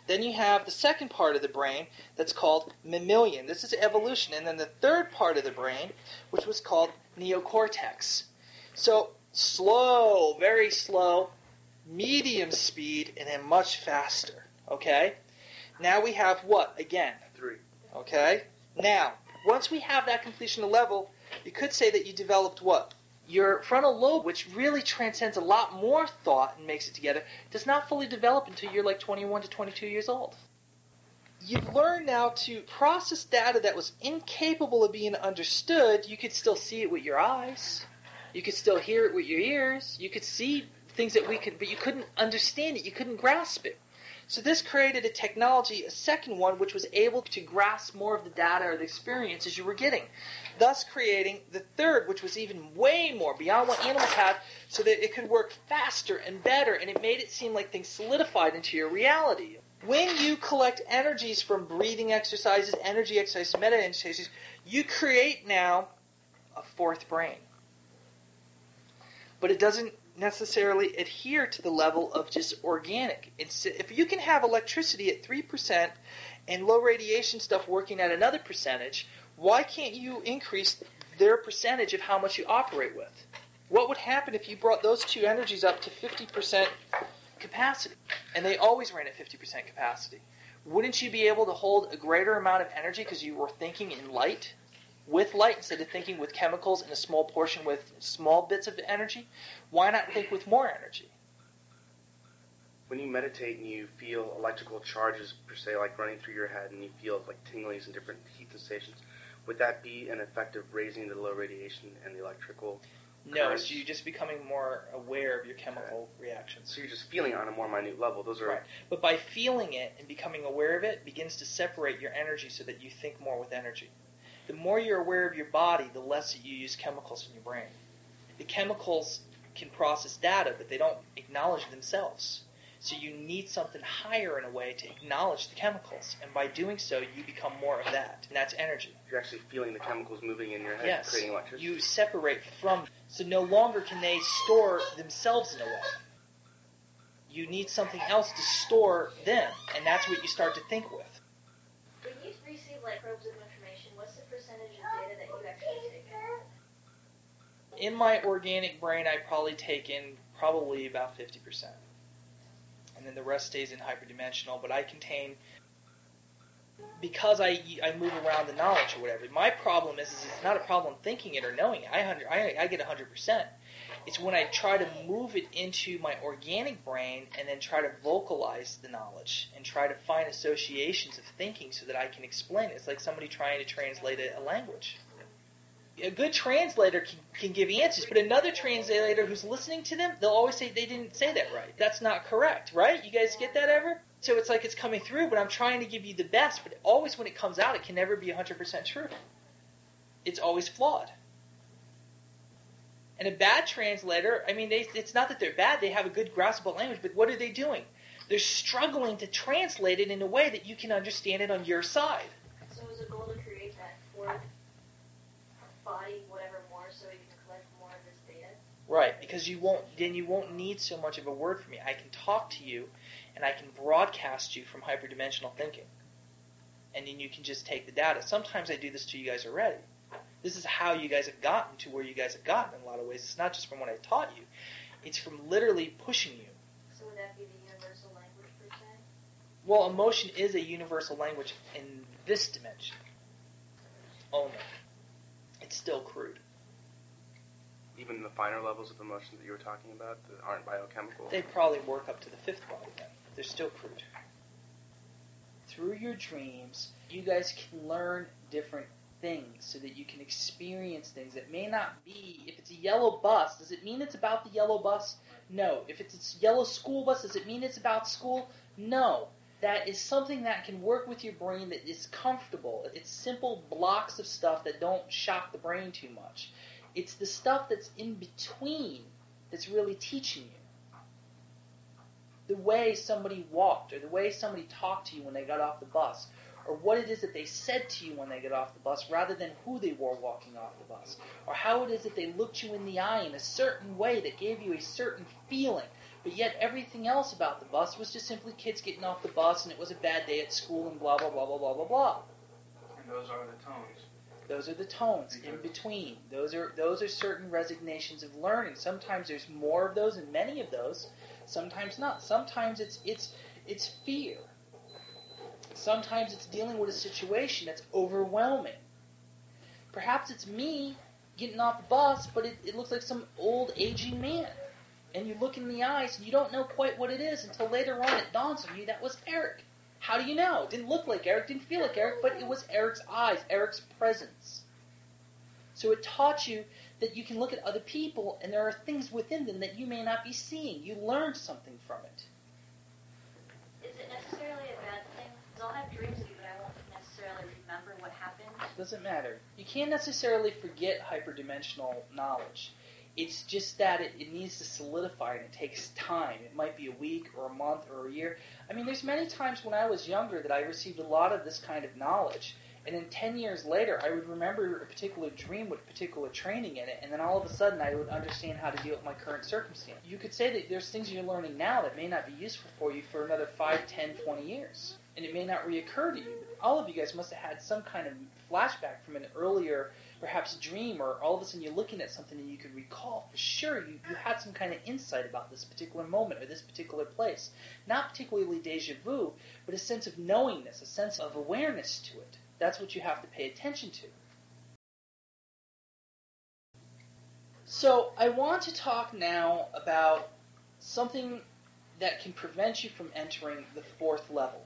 Speaker 4: Then you have the second part of the brain that's called mammalian. This is evolution. And then the third part of the brain, which was called neocortex. So slow, very slow, medium speed, and then much faster. Okay? Now we have what? Again.
Speaker 9: Three.
Speaker 4: Okay? Now, Once we have that completion of level, you could say that you developed what? Your frontal lobe, which really transcends a lot more thought and makes it together, does not fully develop until you're like 21 to 22 years old. You've learned now to process data that was incapable of being understood. You could still see it with your eyes. You could still hear it with your ears. You could see things that we could, but you couldn't understand it. You couldn't grasp it. So this created a technology, a second one, which was able to grasp more of the data or the experiences you were getting, thus creating the third, which was even way more beyond what animals had, so that it could work faster and better, and it made it seem like things solidified into your reality. When you collect energies from breathing exercises, energy exercises, meditating exercises, you create now a fourth brain. But it doesn't necessarily adhere to the level of just organic. If you can have electricity at 3% and low radiation stuff working at another percentage, why can't you increase their percentage of how much you operate with? What would happen if you brought those two energies up to 50% capacity? And they always ran at 50% capacity. Wouldn't you be able to hold a greater amount of energy because you were thinking in light? with light instead of thinking with chemicals in a small portion with small bits of energy? Why not think with more energy?
Speaker 9: When you meditate and you feel electrical charges, per se, like running through your head, and you feel like tinglies and different heat sensations, would that be an effect of raising the low radiation and the electrical?
Speaker 4: No, so you're just becoming more aware of your chemical reactions.
Speaker 9: So you're just feeling it on a more minute level. Those are
Speaker 4: Right. But by feeling it and becoming aware of it, begins to separate your energy so that you think more with energy. The more you're aware of your body, the less that you use chemicals in your brain. The chemicals can process data, but they don't acknowledge themselves. So you need something higher in a way to acknowledge the chemicals, and by doing so, you become more of that, and that's energy.
Speaker 9: you're actually feeling the chemicals moving in your head,
Speaker 4: Yes,
Speaker 9: creating electricity.
Speaker 4: you separate from. So no longer can they store themselves in a way. You need something else to store them, and that's what you start to think with.
Speaker 7: When you receive like probes of information, what's the percentage of data that you actually take in?
Speaker 4: In my organic brain, I probably take in probably about 50%. And then the rest stays in hyperdimensional, but I contain, because I, I move around the knowledge or whatever, my problem is, is it's not a problem thinking it or knowing it. I, hundred- I, I get 100%. It's when I try to move it into my organic brain and then try to vocalize the knowledge and try to find associations of thinking so that I can explain it. It's like somebody trying to translate a, a language a good translator can, can give answers, but another translator who's listening to them, they'll always say they didn't say that right. That's not correct, right? You guys get that ever? So it's like it's coming through, but I'm trying to give you the best, but always when it comes out, it can never be 100% true. It's always flawed. And a bad translator, I mean, they, it's not that they're bad, they have a good grasp of language, but what are they doing? They're struggling to translate it in a way that you can understand it on your side.
Speaker 7: So is the goal to create that fourth body, whatever more, so we can collect more of this data?
Speaker 4: Right, because you won't then you won't need so much of a word from me. I can talk to you and I can broadcast you from hyperdimensional thinking. And then you can just take the data. Sometimes I do this to you guys already. This is how you guys have gotten to where you guys have gotten in a lot of ways. It's not just from what I taught you. It's from literally pushing you.
Speaker 7: So would that be the universal language per se?
Speaker 4: Well, emotion is a universal language in this dimension. Only. It's still crude.
Speaker 9: Even the finer levels of emotion that you were talking about that aren't biochemical.
Speaker 4: They probably work up to the fifth body then. They're still crude. Through your dreams, you guys can learn different things so that you can experience things that may not be. If it's a yellow bus, does it mean it's about the yellow bus? No. If it's a yellow school bus, does it mean it's about school? No. That is something that can work with your brain that is comfortable. It's simple blocks of stuff that don't shock the brain too much. It's the stuff that's in between that's really teaching you the way somebody walked or the way somebody talked to you when they got off the bus or what it is that they said to you when they got off the bus rather than who they were walking off the bus or how it is that they looked you in the eye in a certain way that gave you a certain feeling but yet everything else about the bus was just simply kids getting off the bus and it was a bad day at school and blah blah blah blah blah blah blah
Speaker 8: And those are the tones.
Speaker 4: those are the tones in between. Those are those are certain resignations of learning. Sometimes there's more of those and many of those. Sometimes not. Sometimes it's it's it's fear. Sometimes it's dealing with a situation that's overwhelming. Perhaps it's me getting off the bus, but it, it looks like some old aging man. And you look in the eyes and you don't know quite what it is until later on it dawns on you that was Eric. How do you know? It didn't look like Eric, didn't feel like Eric, but it was Eric's eyes, Eric's presence. So it taught you that you can look at other people and there are things within them that you may not be seeing. You learn something from it.
Speaker 7: Is it necessarily a bad thing? Because I'll have dreams of you, but I won't necessarily remember what happened.
Speaker 4: Doesn't matter. You can't necessarily forget hyperdimensional knowledge. It's just that it, it needs to solidify and it takes time. It might be a week or a month or a year. I mean, there's many times when I was younger that I received a lot of this kind of knowledge. And then 10 years later, I would remember a particular dream with a particular training in it, and then all of a sudden I would understand how to deal with my current circumstance. You could say that there's things you're learning now that may not be useful for you for another 5, 10, 20 years. And it may not reoccur to you. All of you guys must have had some kind of flashback from an earlier, perhaps dream, or all of a sudden you're looking at something and you could recall for sure you, you had some kind of insight about this particular moment or this particular place. Not particularly deja vu, but a sense of knowingness, a sense of awareness to it. That's what you have to pay attention to. So, I want to talk now about something that can prevent you from entering the fourth level.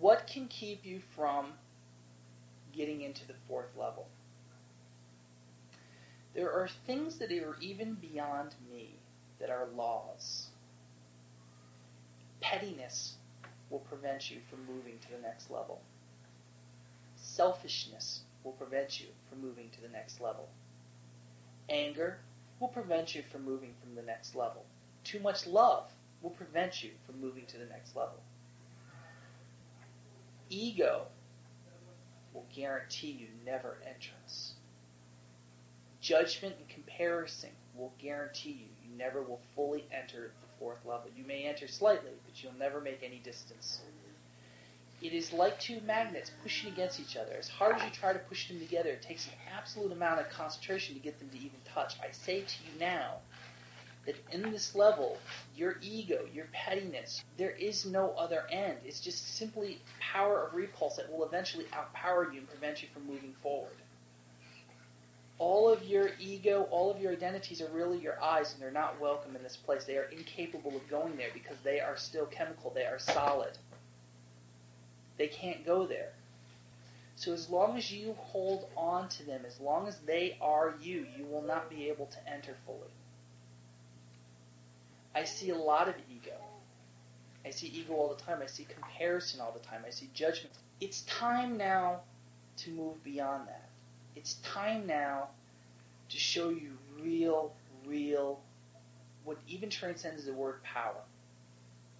Speaker 4: What can keep you from getting into the fourth level? There are things that are even beyond me that are laws. Pettiness will prevent you from moving to the next level. Selfishness will prevent you from moving to the next level. Anger will prevent you from moving from the next level. Too much love will prevent you from moving to the next level. Ego will guarantee you never entrance. Judgment and comparison will guarantee you you never will fully enter fourth level. You may enter slightly, but you'll never make any distance. It is like two magnets pushing against each other. As hard as you try to push them together, it takes an absolute amount of concentration to get them to even touch. I say to you now that in this level, your ego, your pettiness, there is no other end. It's just simply power of repulse that will eventually outpower you and prevent you from moving forward all of your ego, all of your identities are really your eyes, and they're not welcome in this place. They are incapable of going there because they are still chemical, they are solid. They can't go there. So as long as you hold on to them, as long as they are you, you will not be able to enter fully. I see a lot of ego. I see ego all the time. I see comparison all the time. I see judgment. It's time now to move beyond that. It's time now to show you real, real, what even transcends the word power.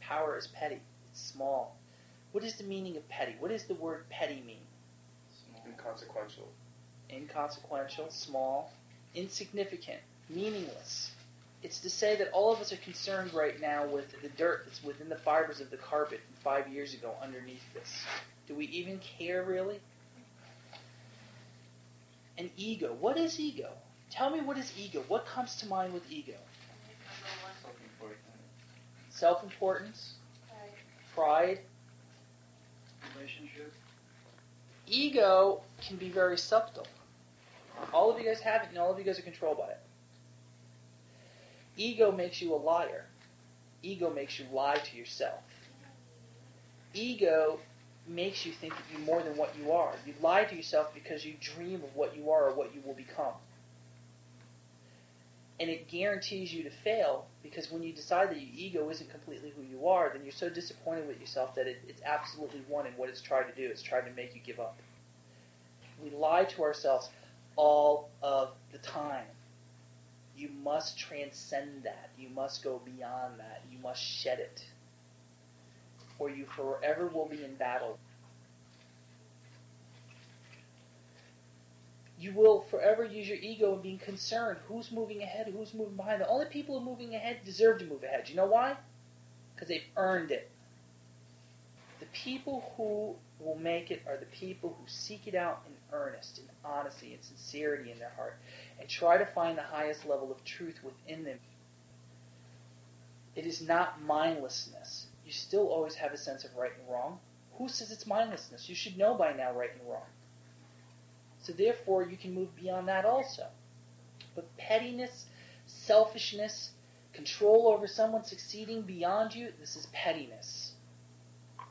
Speaker 4: Power is petty. It's small. What is the meaning of petty? What does the word petty mean? Small.
Speaker 9: Inconsequential.
Speaker 4: Inconsequential, small, insignificant, meaningless. It's to say that all of us are concerned right now with the dirt that's within the fibers of the carpet from five years ago underneath this. Do we even care really? An ego. What is ego? Tell me what is ego. What comes to mind with ego? Self-importance, pride,
Speaker 8: Relationship.
Speaker 4: ego can be very subtle. All of you guys have it, and all of you guys are controlled by it. Ego makes you a liar. Ego makes you lie to yourself. Ego makes you think that you're more than what you are. You lie to yourself because you dream of what you are or what you will become. And it guarantees you to fail because when you decide that your ego isn't completely who you are, then you're so disappointed with yourself that it, it's absolutely one in what it's trying to do. It's trying to make you give up. We lie to ourselves all of the time. You must transcend that. You must go beyond that. You must shed it. Or you forever will be in battle. You will forever use your ego in being concerned. Who's moving ahead? Who's moving behind? The only people who are moving ahead deserve to move ahead. You know why? Because they've earned it. The people who will make it are the people who seek it out in earnest, in honesty, and sincerity in their heart, and try to find the highest level of truth within them. It is not mindlessness. You still always have a sense of right and wrong. Who says it's mindlessness? You should know by now right and wrong. So therefore, you can move beyond that also. But pettiness, selfishness, control over someone succeeding beyond you, this is pettiness.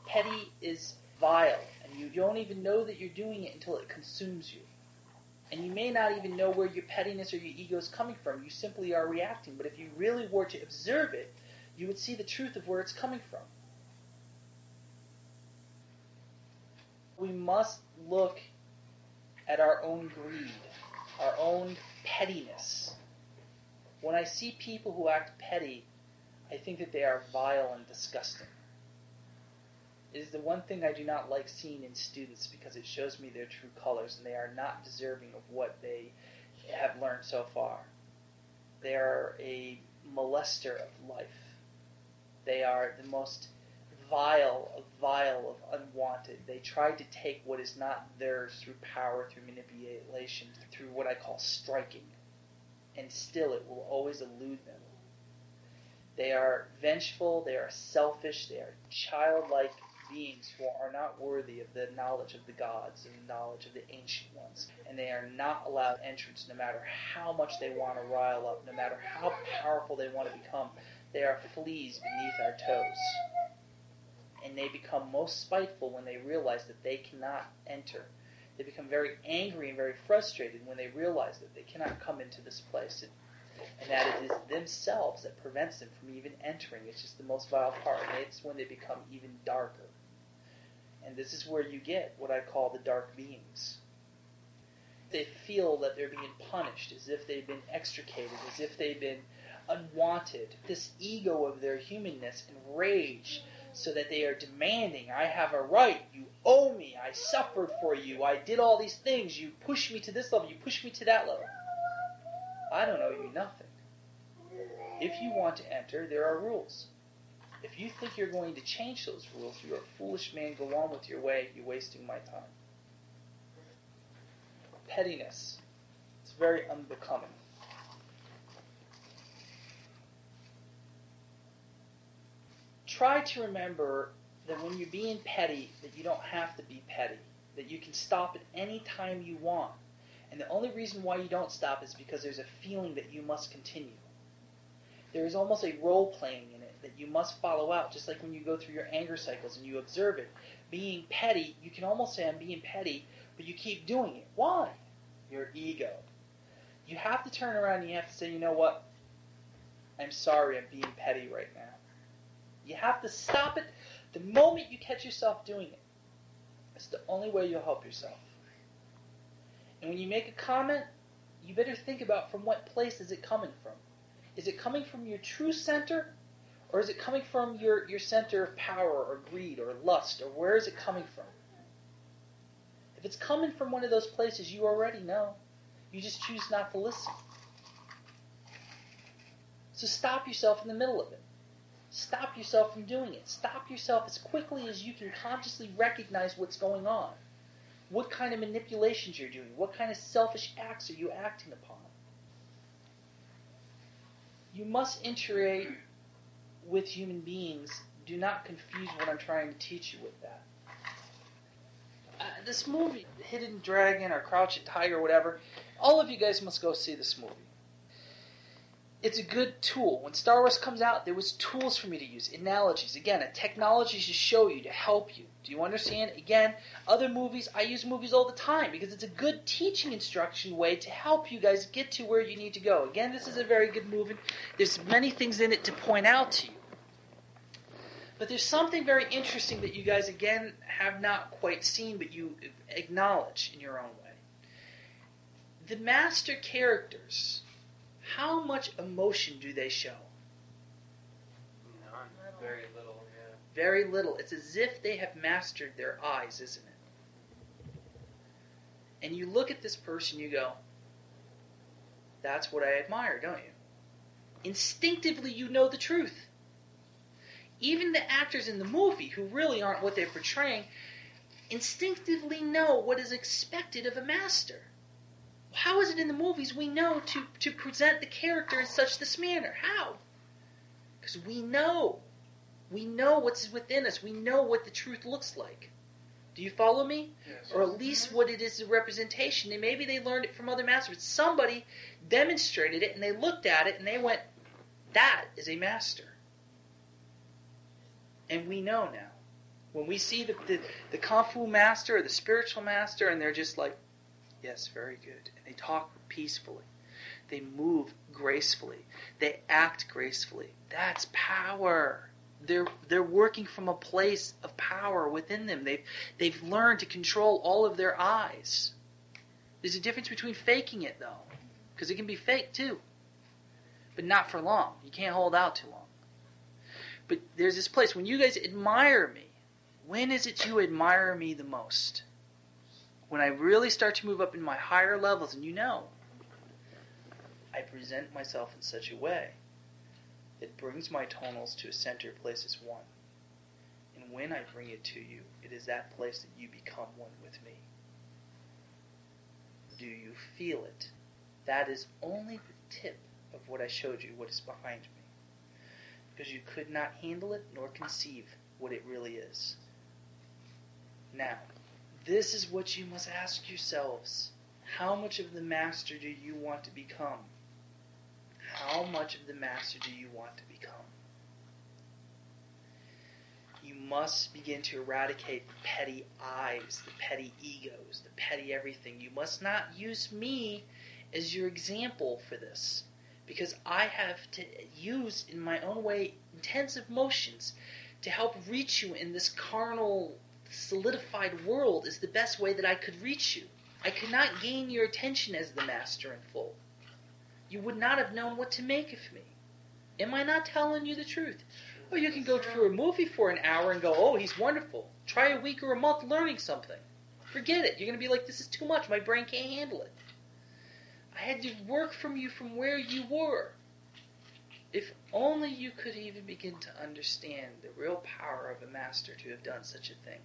Speaker 4: Petty is vile, and you don't even know that you're doing it until it consumes you. And you may not even know where your pettiness or your ego is coming from. You simply are reacting. But if you really were to observe it, you would see the truth of where it's coming from. We must look at our own greed, our own pettiness. When I see people who act petty, I think that they are vile and disgusting. It is the one thing I do not like seeing in students because it shows me their true colors and they are not deserving of what they have learned so far. They are a molester of life. They are the most vile vile of unwanted. They try to take what is not theirs through power, through manipulation, through what I call striking. And still it will always elude them. They are vengeful, they are selfish, they are childlike beings who are not worthy of the knowledge of the gods and the knowledge of the ancient ones. And they are not allowed entrance no matter how much they want to rile up, no matter how powerful they want to become. They are fleas beneath our toes. And they become most spiteful when they realize that they cannot enter. They become very angry and very frustrated when they realize that they cannot come into this place. And, and that it is themselves that prevents them from even entering. It's just the most vile part. And it's when they become even darker. And this is where you get what I call the dark beings. They feel that they're being punished as if they've been extricated, as if they've been unwanted. This ego of their humanness and rage so that they are demanding, I have a right, you owe me, I suffered for you, I did all these things, you pushed me to this level, you pushed me to that level. I don't owe you nothing. If you want to enter, there are rules. If you think you're going to change those rules, you're a foolish man, go on with your way, you're wasting my time. Pettiness. It's very unbecoming. Try to remember that when you're being petty, that you don't have to be petty. That you can stop at any time you want. And the only reason why you don't stop is because there's a feeling that you must continue. There is almost a role playing in it that you must follow out, just like when you go through your anger cycles and you observe it. Being petty, you can almost say, I'm being petty, but you keep doing it. Why? Your ego. You have to turn around and you have to say, you know what? I'm sorry, I'm being petty right now. You have to stop it the moment you catch yourself doing it. It's the only way you'll help yourself. And when you make a comment, you better think about from what place is it coming from. Is it coming from your true center? Or is it coming from your, your center of power or greed or lust? Or where is it coming from? If it's coming from one of those places, you already know. You just choose not to listen. So stop yourself in the middle of it. Stop yourself from doing it. Stop yourself as quickly as you can consciously recognize what's going on. What kind of manipulations you're doing. What kind of selfish acts are you acting upon? You must integrate with human beings. Do not confuse what I'm trying to teach you with that. Uh, this movie, Hidden Dragon or Crouching Tiger or whatever, all of you guys must go see this movie it's a good tool. When Star Wars comes out, there was tools for me to use, analogies. Again, a technology to show you, to help you. Do you understand? Again, other movies, I use movies all the time because it's a good teaching instruction way to help you guys get to where you need to go. Again, this is a very good movie. There's many things in it to point out to you. But there's something very interesting that you guys, again, have not quite seen, but you acknowledge in your own way. The master characters how much emotion do they show?
Speaker 8: None. Very little, yeah.
Speaker 4: Very little. It's as if they have mastered their eyes, isn't it? And you look at this person, you go, that's what I admire, don't you? Instinctively, you know the truth. Even the actors in the movie, who really aren't what they're portraying, instinctively know what is expected of a master how is it in the movies we know to, to present the character in such this manner? How? Because we know. We know what's within us. We know what the truth looks like. Do you follow me?
Speaker 8: Yes.
Speaker 4: Or at least mm-hmm. what it is a representation. And maybe they learned it from other masters. Somebody demonstrated it and they looked at it and they went, that is a master. And we know now. When we see the, the, the Kung Fu master or the spiritual master and they're just like, yes, very good. And they talk peacefully. They move gracefully. They act gracefully. That's power. They're they're working from a place of power within them. They've they've learned to control all of their eyes. There's a difference between faking it though, because it can be fake too, but not for long. You can't hold out too long. But there's this place when you guys admire me. When is it you admire me the most? When I really start to move up in my higher levels, and you know, I present myself in such a way that brings my tonals to a center place as one. And when I bring it to you, it is that place that you become one with me. Do you feel it? That is only the tip of what I showed you, what is behind me. Because you could not handle it nor conceive what it really is. Now, this is what you must ask yourselves. How much of the master do you want to become? How much of the master do you want to become? You must begin to eradicate the petty eyes, the petty egos, the petty everything. You must not use me as your example for this because I have to use in my own way intensive motions to help reach you in this carnal solidified world is the best way that I could reach you. I could not gain your attention as the master in full. You would not have known what to make of me. Am I not telling you the truth? Or you can go through a movie for an hour and go, oh, he's wonderful. Try a week or a month learning something. Forget it. You're going to be like, this is too much. My brain can't handle it. I had to work from you from where you were. If only you could even begin to understand the real power of a master to have done such a thing.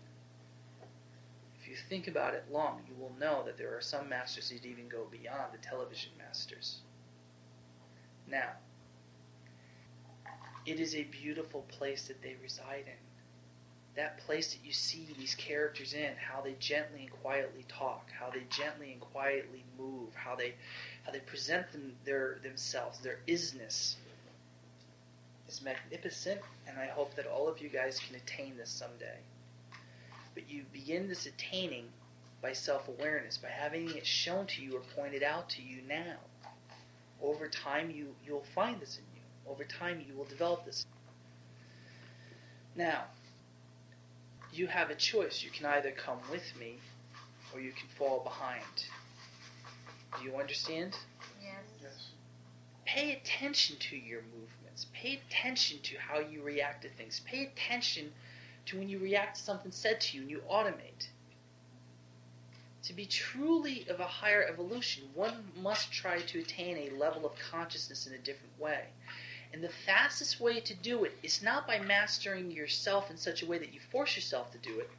Speaker 4: You think about it long, you will know that there are some masters that even go beyond the television masters. Now, it is a beautiful place that they reside in. That place that you see these characters in, how they gently and quietly talk, how they gently and quietly move, how they how they present them, their themselves, their isness is magnificent, and I hope that all of you guys can attain this someday. But you begin this attaining by self-awareness, by having it shown to you or pointed out to you now. Over time, you you'll find this in you. Over time, you will develop this. Now, you have a choice. You can either come with me, or you can fall behind. Do you understand?
Speaker 7: Yes.
Speaker 8: Yes.
Speaker 4: Pay attention to your movements. Pay attention to how you react to things. Pay attention to when you react to something said to you and you automate. To be truly of a higher evolution, one must try to attain a level of consciousness in a different way. And the fastest way to do it is not by mastering yourself in such a way that you force yourself to do it,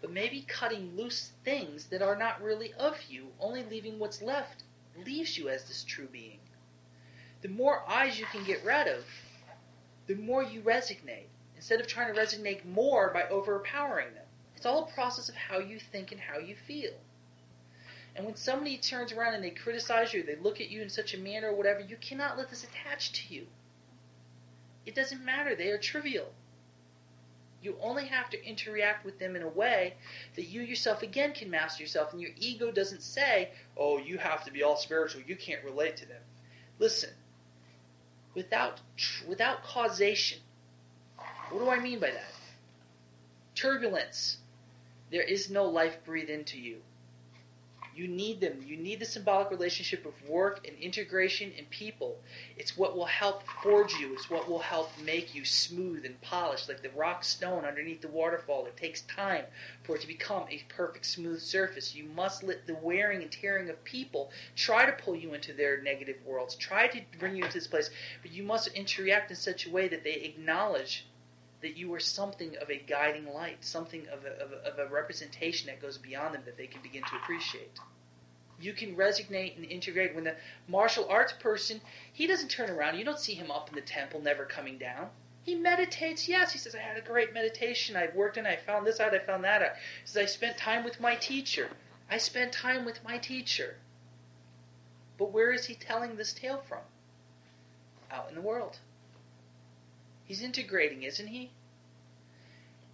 Speaker 4: but maybe cutting loose things that are not really of you, only leaving what's left leaves you as this true being. The more eyes you can get rid of, the more you resonate, instead of trying to resonate more by overpowering them. It's all a process of how you think and how you feel. And when somebody turns around and they criticize you, they look at you in such a manner or whatever, you cannot let this attach to you. It doesn't matter. They are trivial. You only have to interact with them in a way that you yourself again can master yourself, and your ego doesn't say, "Oh, you have to be all spiritual. You can't relate to them." Listen. Without without causation, what do I mean by that? Turbulence. There is no life breathed into you. You need them. You need the symbolic relationship of work and integration and people. It's what will help forge you. It's what will help make you smooth and polished, like the rock stone underneath the waterfall. It takes time for it to become a perfect smooth surface. You must let the wearing and tearing of people try to pull you into their negative worlds, try to bring you into this place, but you must interact in such a way that they acknowledge that you are something of a guiding light, something of a, of a, of a representation that goes beyond them that they can begin to appreciate. You can resonate and integrate. When the martial arts person, he doesn't turn around. You don't see him up in the temple, never coming down. He meditates, yes. He says, I had a great meditation. I worked and I found this out, I found that out. He says, I spent time with my teacher. I spent time with my teacher. But where is he telling this tale from? Out in the world. He's integrating, isn't he?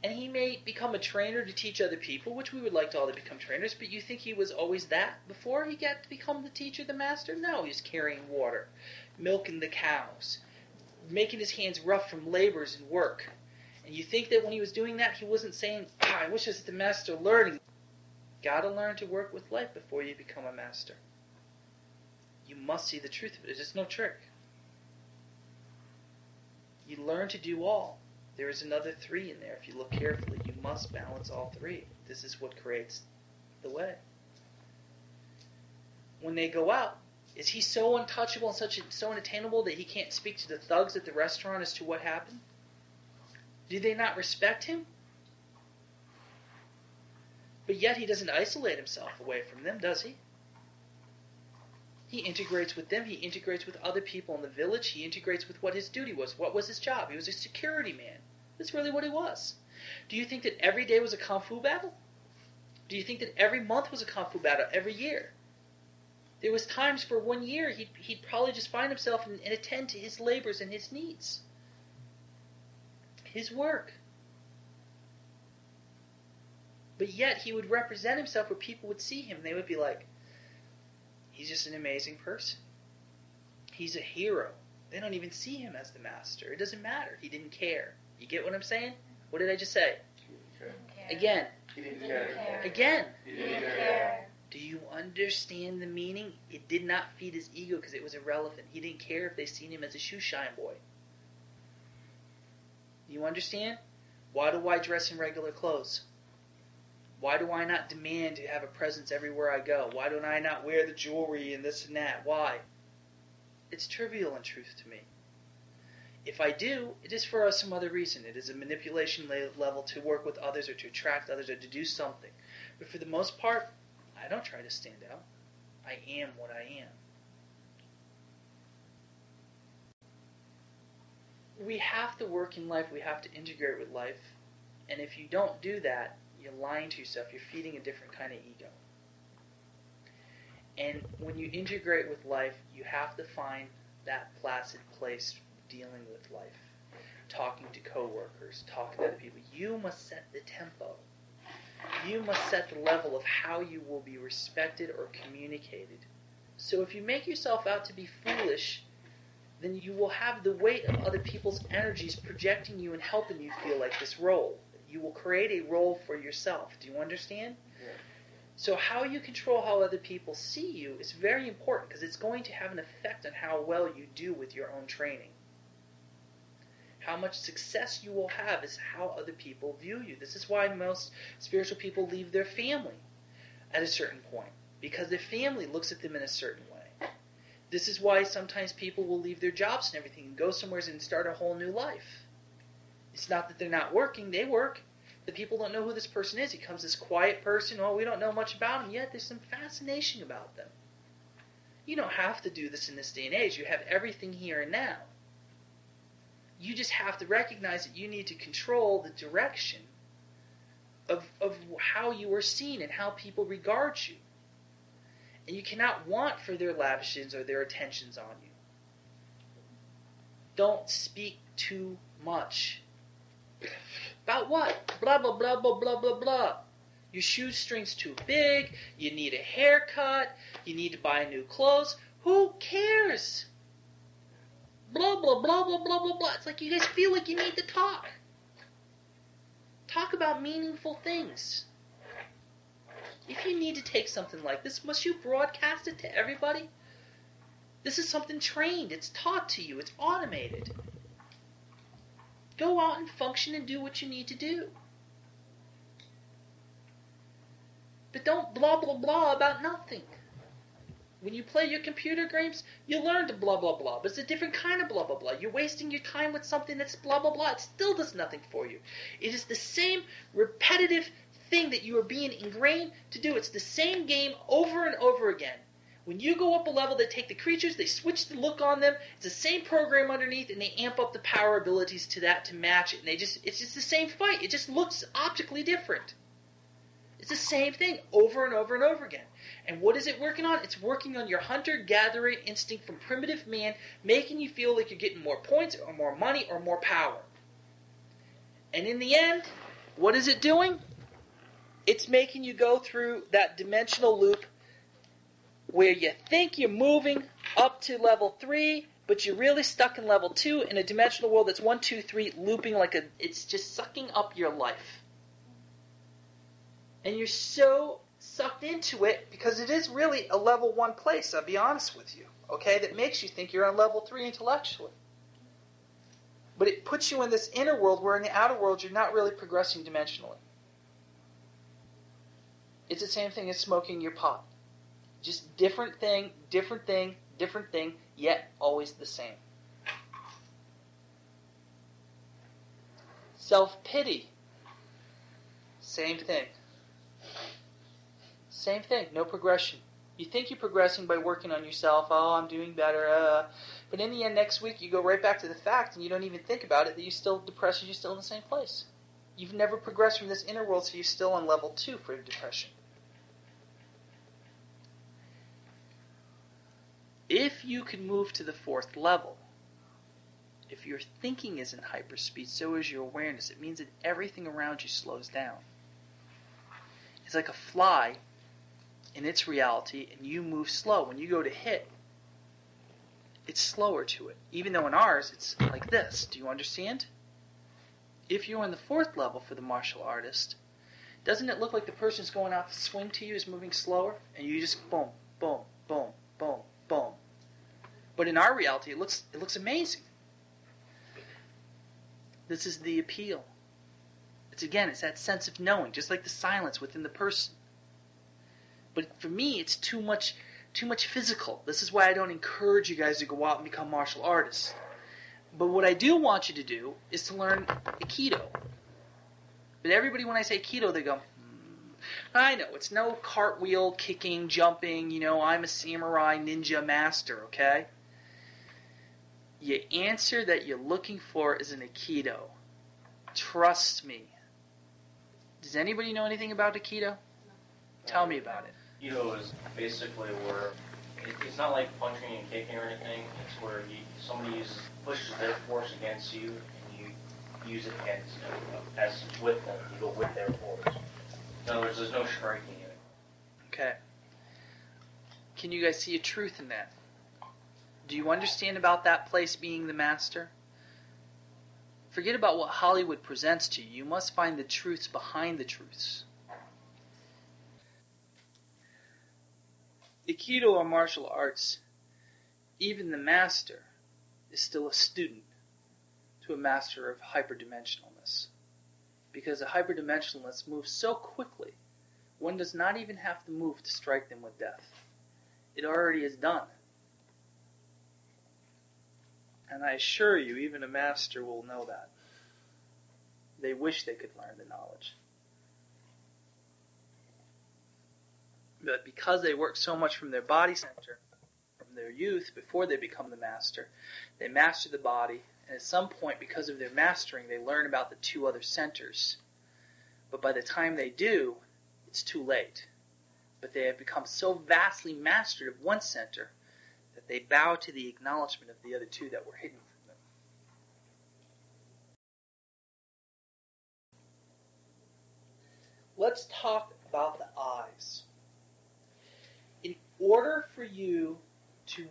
Speaker 4: And he may become a trainer to teach other people, which we would like to all to become trainers, but you think he was always that before he got to become the teacher, the master? No, he was carrying water, milking the cows, making his hands rough from labors and work. And you think that when he was doing that, he wasn't saying, ah, I wish I was the master learning. Gotta learn to work with life before you become a master. You must see the truth of it. There's no trick. You learn to do all. There is another three in there. If you look carefully, you must balance all three. This is what creates the way. When they go out, is he so untouchable and such so unattainable that he can't speak to the thugs at the restaurant as to what happened? Do they not respect him? But yet he doesn't isolate himself away from them, does he? He integrates with them. He integrates with other people in the village. He integrates with what his duty was. What was his job? He was a security man. That's really what he was. Do you think that every day was a kung fu battle? Do you think that every month was a kung fu battle? Every year? There was times for one year he'd, he'd probably just find himself and, and attend to his labors and his needs. His work. But yet he would represent himself where people would see him they would be like, he's just an amazing person. He's a hero. They don't even see him as the master. It doesn't matter. He didn't care. You get what I'm saying? What did I just say? Again. He didn't care. Again. Do you understand the meaning? It did not feed his ego because it was irrelevant. He didn't care if they seen him as a shoe shine boy. You understand? Why do I dress in regular clothes? Why do I not demand to have a presence everywhere I go? Why don't I not wear the jewelry and this and that? Why? It's trivial in truth to me. If I do, it is for some other reason. It is a manipulation level to work with others or to attract others or to do something. But for the most part, I don't try to stand out. I am what I am. We have to work in life, we have to integrate with life. And if you don't do that, you're lying to yourself. You're feeding a different kind of ego. And when you integrate with life, you have to find that placid place dealing with life, talking to coworkers, talking to other people. You must set the tempo. You must set the level of how you will be respected or communicated. So if you make yourself out to be foolish, then you will have the weight of other people's energies projecting you and helping you feel like this role. You will create a role for yourself. Do you understand?
Speaker 8: Yeah.
Speaker 4: So how you control how other people see you is very important because it's going to have an effect on how well you do with your own training. How much success you will have is how other people view you. This is why most spiritual people leave their family at a certain point because their family looks at them in a certain way. This is why sometimes people will leave their jobs and everything and go somewhere and start a whole new life. It's not that they're not working, they work. The people don't know who this person is. He comes this quiet person, oh, we don't know much about him, yet there's some fascination about them. You don't have to do this in this day and age. You have everything here and now. You just have to recognize that you need to control the direction of, of how you are seen and how people regard you. And you cannot want for their lavishes or their attentions on you. Don't speak too much. About what? Blah, blah, blah, blah, blah, blah, blah. Your shoestring's too big. You need a haircut. You need to buy new clothes. Who cares? blah, blah, blah, blah, blah, blah, blah. It's like you guys feel like you need to talk. Talk about meaningful things. If you need to take something like this, must you broadcast it to everybody? This is something trained. It's taught to you. It's automated. Go out and function and do what you need to do. But don't blah, blah, blah about nothing. When you play your computer games, you learn to blah, blah, blah. But it's a different kind of blah, blah, blah. You're wasting your time with something that's blah, blah, blah. It still does nothing for you. It is the same repetitive thing that you are being ingrained to do. It's the same game over and over again. When you go up a level, they take the creatures, they switch the look on them. It's the same program underneath, and they amp up the power abilities to that to match it. And they just it's just the same fight. It just looks optically different. It's the same thing over and over and over again. And what is it working on? It's working on your hunter-gatherer instinct from primitive man, making you feel like you're getting more points or more money or more power. And in the end, what is it doing? It's making you go through that dimensional loop where you think you're moving up to level three, but you're really stuck in level two in a dimensional world that's one, two, three, looping like a. It's just sucking up your life. And you're so sucked into it because it is really a level one place, I'll be honest with you, okay, that makes you think you're on level three intellectually. But it puts you in this inner world where in the outer world you're not really progressing dimensionally. It's the same thing as smoking your pot. Just different thing, different thing, different thing, yet always the same. Self pity. Same thing. Same thing, no progression. You think you're progressing by working on yourself. Oh, I'm doing better. Uh, but in the end, next week you go right back to the fact, and you don't even think about it that you still depression. You're still in the same place. You've never progressed from this inner world, so you're still on level two for depression. If you can move to the fourth level, if your thinking is in hyperspeed, so is your awareness. It means that everything around you slows down. It's like a fly in its reality, and you move slow. When you go to hit, it's slower to it. Even though in ours, it's like this. Do you understand? If you're on the fourth level for the martial artist, doesn't it look like the person's going out to swing to you is moving slower? And you just boom, boom, boom, boom, boom. But in our reality, it looks it looks amazing. This is the appeal. It's again, it's that sense of knowing, just like the silence within the person. But for me, it's too much too much physical. This is why I don't encourage you guys to go out and become martial artists. But what I do want you to do is to learn Aikido. But everybody, when I say Aikido, they go, hmm. I know, it's no cartwheel, kicking, jumping, you know, I'm a samurai ninja master, okay? The answer that you're looking for is an Aikido. Trust me. Does anybody know anything about Aikido? Tell me about it.
Speaker 10: Aikido is basically where it, it's not like punching and kicking or anything. It's where you, somebody uses pushes their force against you and you use it against them as with them. You go with their force. In other words, there's no striking in it.
Speaker 4: Okay. Can you guys see a truth in that? Do you understand about that place being the master? Forget about what Hollywood presents to you. You must find the truths behind the truths. The Aikido or martial arts, even the master is still a student to a master of hyperdimensionalness. Because a hyperdimensionalist moves so quickly, one does not even have to move to strike them with death. It already is done. And I assure you, even a master will know that. They wish they could learn the knowledge. But because they work so much from their body center, from their youth, before they become the master, they master the body, and at some point, because of their mastering, they learn about the two other centers. But by the time they do, it's too late. But they have become so vastly mastered of one center they bow to the acknowledgement of the other two that were hidden from them. Let's talk about the eyes. In order for you to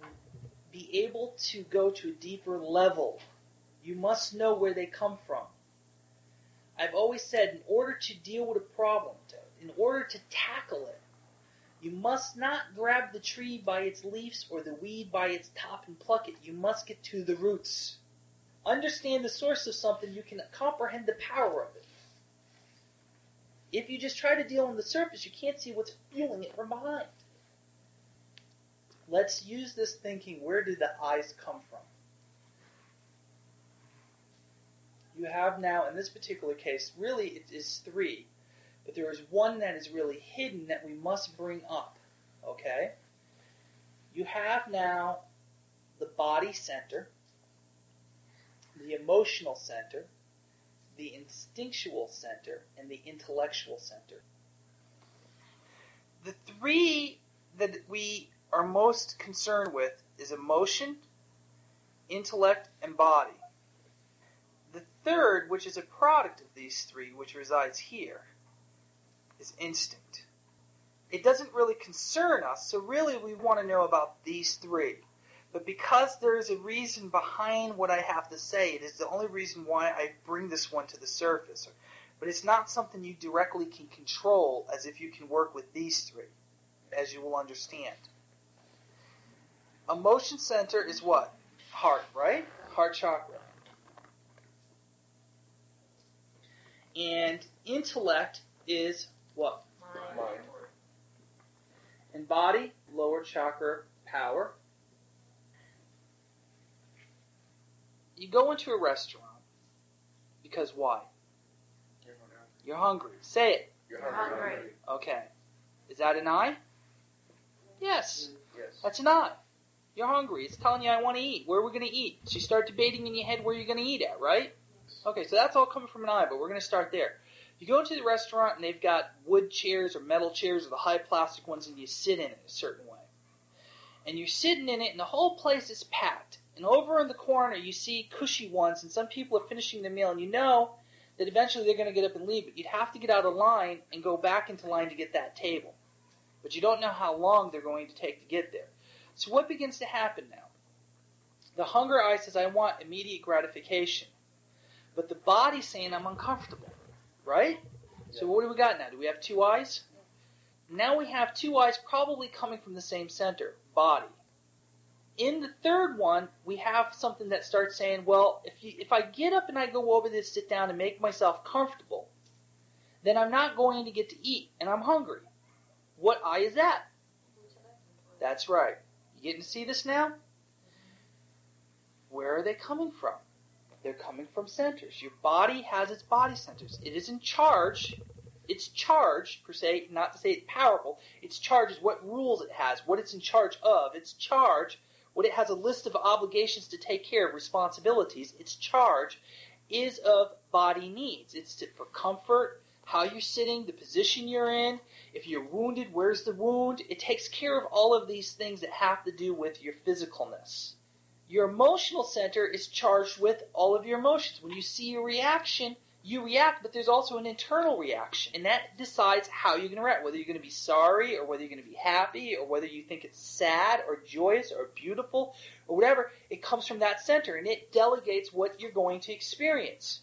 Speaker 4: be able to go to a deeper level, you must know where they come from. I've always said, in order to deal with a problem, in order to tackle it, you must not grab the tree by its leaves or the weed by its top and pluck it. You must get to the roots. Understand the source of something, you can comprehend the power of it. If you just try to deal on the surface, you can't see what's fueling it from behind. Let's use this thinking where did the eyes come from? You have now, in this particular case, really it is three. But there is one that is really hidden that we must bring up. Okay? you have now the body center, the emotional center, the instinctual center, and the intellectual center. The three that we are most concerned with is emotion, intellect, and body. The third, which is a product of these three, which resides here, is instinct. It doesn't really concern us, so really we want to know about these three. But because there is a reason behind what I have to say, it is the only reason why I bring this one to the surface. But it's not something you directly can control as if you can work with these three, as you will understand. Emotion center is what? Heart, right? Heart chakra. And intellect is what?
Speaker 8: Mind.
Speaker 4: And body, lower chakra power. You go into a restaurant because why? You're hungry. Say it.
Speaker 8: You're hungry.
Speaker 4: Okay. Is that an I? Yes.
Speaker 8: Yes.
Speaker 4: That's an I. You're hungry. It's telling you I want to eat. Where are we going to eat? So you start debating in your head where you're going to eat at, right? Okay, so that's all coming from an I, but we're going to start there. You go into the restaurant and they've got wood chairs or metal chairs or the high plastic ones and you sit in it a certain way. And you're sitting in it and the whole place is packed. And over in the corner you see cushy ones and some people are finishing their meal and you know that eventually they're going to get up and leave, but you'd have to get out of line and go back into line to get that table. But you don't know how long they're going to take to get there. So what begins to happen now? The hunger eye says, I want immediate gratification. But the body's saying, I'm uncomfortable. Right? So what do we got now? Do we have two eyes? Now we have two eyes probably coming from the same center, body. In the third one, we have something that starts saying, well, if you, if I get up and I go over this, sit down and make myself comfortable, then I'm not going to get to eat and I'm hungry. What eye is that? That's right. You getting to see this now? Where are they coming from? They're coming from centers. Your body has its body centers. It is in charge. Its charge, per se, not to say it's powerful, its charge is what rules it has, what it's in charge of. Its charge, what it has a list of obligations to take care of, responsibilities. Its charge is of body needs. It's for comfort, how you're sitting, the position you're in. If you're wounded, where's the wound? It takes care of all of these things that have to do with your physicalness. Your emotional center is charged with all of your emotions. When you see a reaction, you react, but there's also an internal reaction, and that decides how you're going to react. Whether you're going to be sorry, or whether you're going to be happy, or whether you think it's sad, or joyous, or beautiful, or whatever. It comes from that center, and it delegates what you're going to experience.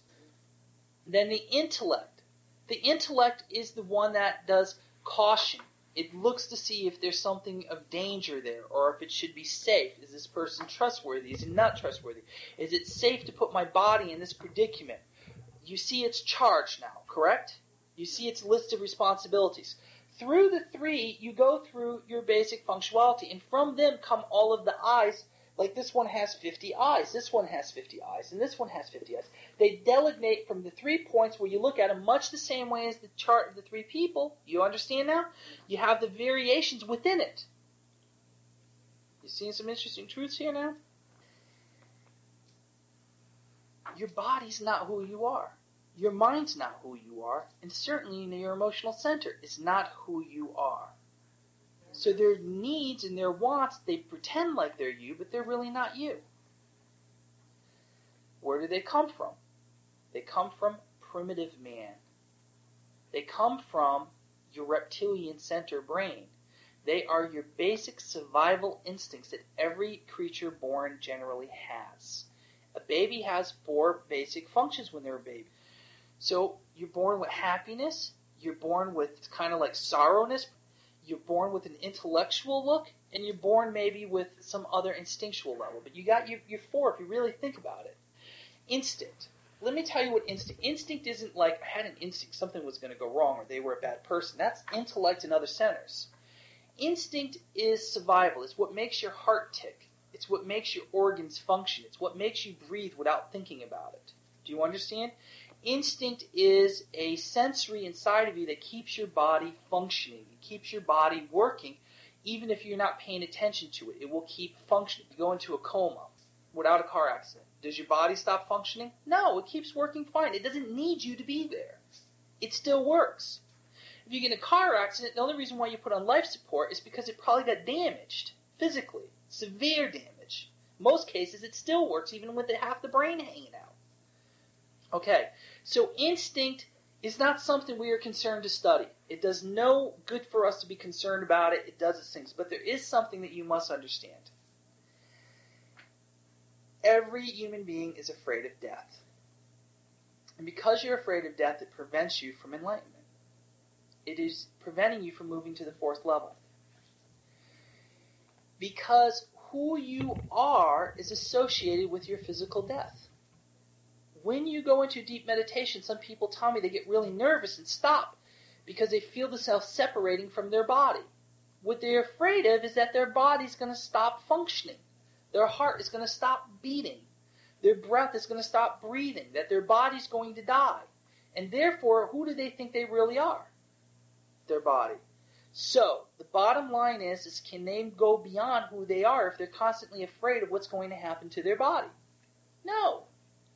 Speaker 4: Then the intellect. The intellect is the one that does caution. It looks to see if there's something of danger there, or if it should be safe. Is this person trustworthy? Is it not trustworthy? Is it safe to put my body in this predicament? You see its charge now, correct? You see its list of responsibilities. Through the three, you go through your basic functionality, and from them come all of the eyes. Like this one has 50 eyes, this one has 50 eyes, and this one has 50 eyes. They delegate from the three points where you look at them much the same way as the chart of the three people. You understand now? You have the variations within it. You seeing some interesting truths here now? Your body's not who you are. Your mind's not who you are, and certainly your emotional center is not who you are. So their needs and their wants, they pretend like they're you, but they're really not you. Where do they come from? They come from primitive man. They come from your reptilian center brain. They are your basic survival instincts that every creature born generally has. A baby has four basic functions when they're a baby. So you're born with happiness, you're born with kind of like sorrowness, you're born with an intellectual look, and you're born maybe with some other instinctual level. But you got your, your four if you really think about it. Instinct. Let me tell you what instinct. Instinct isn't like I had an instinct something was going to go wrong or they were a bad person. That's intellect in other centers. Instinct is survival. It's what makes your heart tick. It's what makes your organs function. It's what makes you breathe without thinking about it. Do you understand? Instinct is a sensory inside of you that keeps your body functioning. It keeps your body working even if you're not paying attention to it. It will keep functioning. You go into a coma without a car accident. Does your body stop functioning? No, it keeps working fine. It doesn't need you to be there. It still works. If you get in a car accident, the only reason why you put on life support is because it probably got damaged physically, severe damage. Most cases, it still works even with half the brain hanging out. Okay, so instinct is not something we are concerned to study. It does no good for us to be concerned about it. It does its things. But there is something that you must understand. Every human being is afraid of death. And because you're afraid of death, it prevents you from enlightenment. It is preventing you from moving to the fourth level. Because who you are is associated with your physical death. When you go into deep meditation, some people tell me they get really nervous and stop because they feel themselves separating from their body. What they're afraid of is that their body's going to stop functioning. Their heart is going to stop beating. Their breath is going to stop breathing. That their body's going to die. And therefore, who do they think they really are? Their body. So, the bottom line is, is can they go beyond who they are if they're constantly afraid of what's going to happen to their body? No.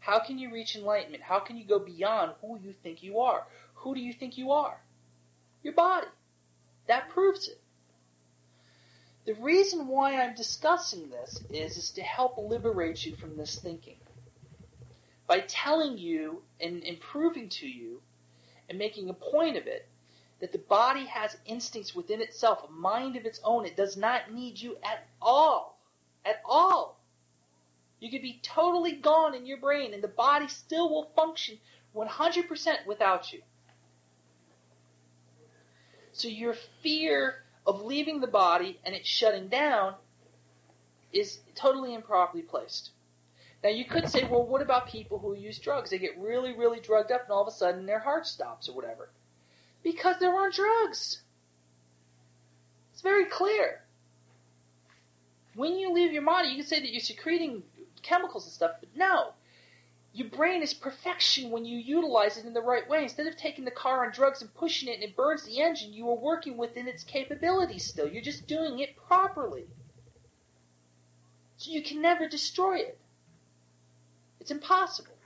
Speaker 4: How can you reach enlightenment? How can you go beyond who you think you are? Who do you think you are? Your body. That proves it. The reason why I'm discussing this is, is to help liberate you from this thinking. By telling you and, and proving to you and making a point of it that the body has instincts within itself, a mind of its own. It does not need you at all. At all. You could be totally gone in your brain and the body still will function 100% without you. So your fear of leaving the body and it shutting down is totally improperly placed. Now you could say, well, what about people who use drugs? They get really, really drugged up and all of a sudden their heart stops or whatever. Because they're on drugs. It's very clear. When you leave your body, you can say that you're secreting chemicals and stuff, but no. Your brain is perfection when you utilize it in the right way. Instead of taking the car on drugs and pushing it and it burns the engine, you are working within its capabilities still. You're just doing it properly. So you can never destroy it. It's impossible.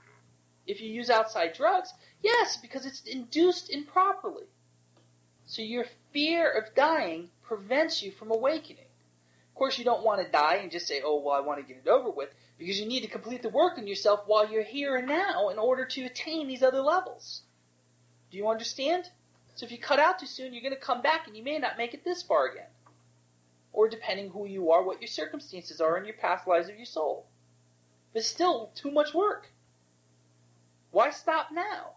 Speaker 4: If you use outside drugs, yes, because it's induced improperly. So your fear of dying prevents you from awakening. Of course, you don't want to die and just say, oh, well, I want to get it over with because you need to complete the work on yourself while you're here and now in order to attain these other levels. Do you understand? So if you cut out too soon, you're going to come back and you may not make it this far again. Or depending who you are, what your circumstances are in your past lives of your soul. But still too much work. Why stop now?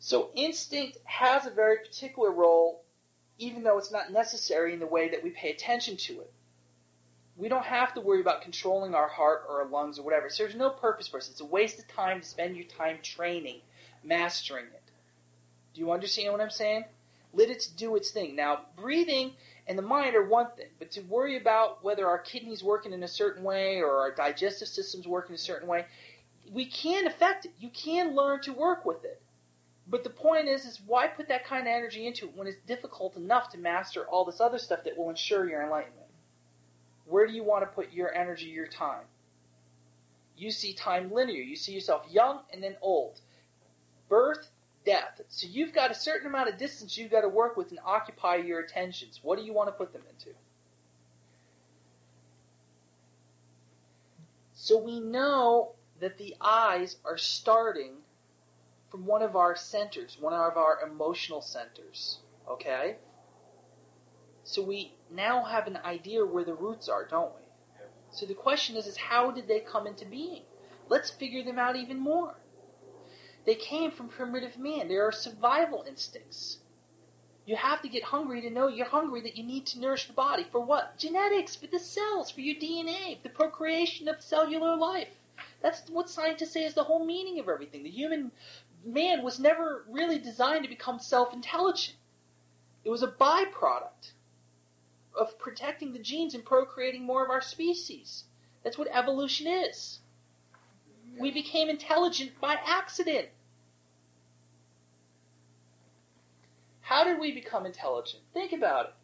Speaker 4: So instinct has a very particular role, even though it's not necessary in the way that we pay attention to it. We don't have to worry about controlling our heart or our lungs or whatever. So there's no purpose for us. It's a waste of time to spend your time training, mastering it. Do you understand what I'm saying? Let it do its thing. Now, breathing and the mind are one thing, but to worry about whether our kidneys working in a certain way or our digestive system's working in a certain way, we can affect it. You can learn to work with it. But the point is, is why put that kind of energy into it when it's difficult enough to master all this other stuff that will ensure your enlightenment? Where do you want to put your energy, your time? You see time linear. You see yourself young and then old. Birth, death. So you've got a certain amount of distance you've got to work with and occupy your attentions. What do you want to put them into? So we know that the eyes are starting from one of our centers, one of our emotional centers. Okay? So we now have an idea where the roots are, don't we? So the question is, is how did they come into being? Let's figure them out even more. They came from primitive man. They are survival instincts. You have to get hungry to know you're hungry, that you need to nourish the body. For what? Genetics, for the cells, for your DNA, the procreation of cellular life. That's what scientists say is the whole meaning of everything. The human man was never really designed to become self-intelligent. It was a byproduct of protecting the genes and procreating more of our species. That's what evolution is. We became intelligent by accident. How did we become intelligent? Think about it.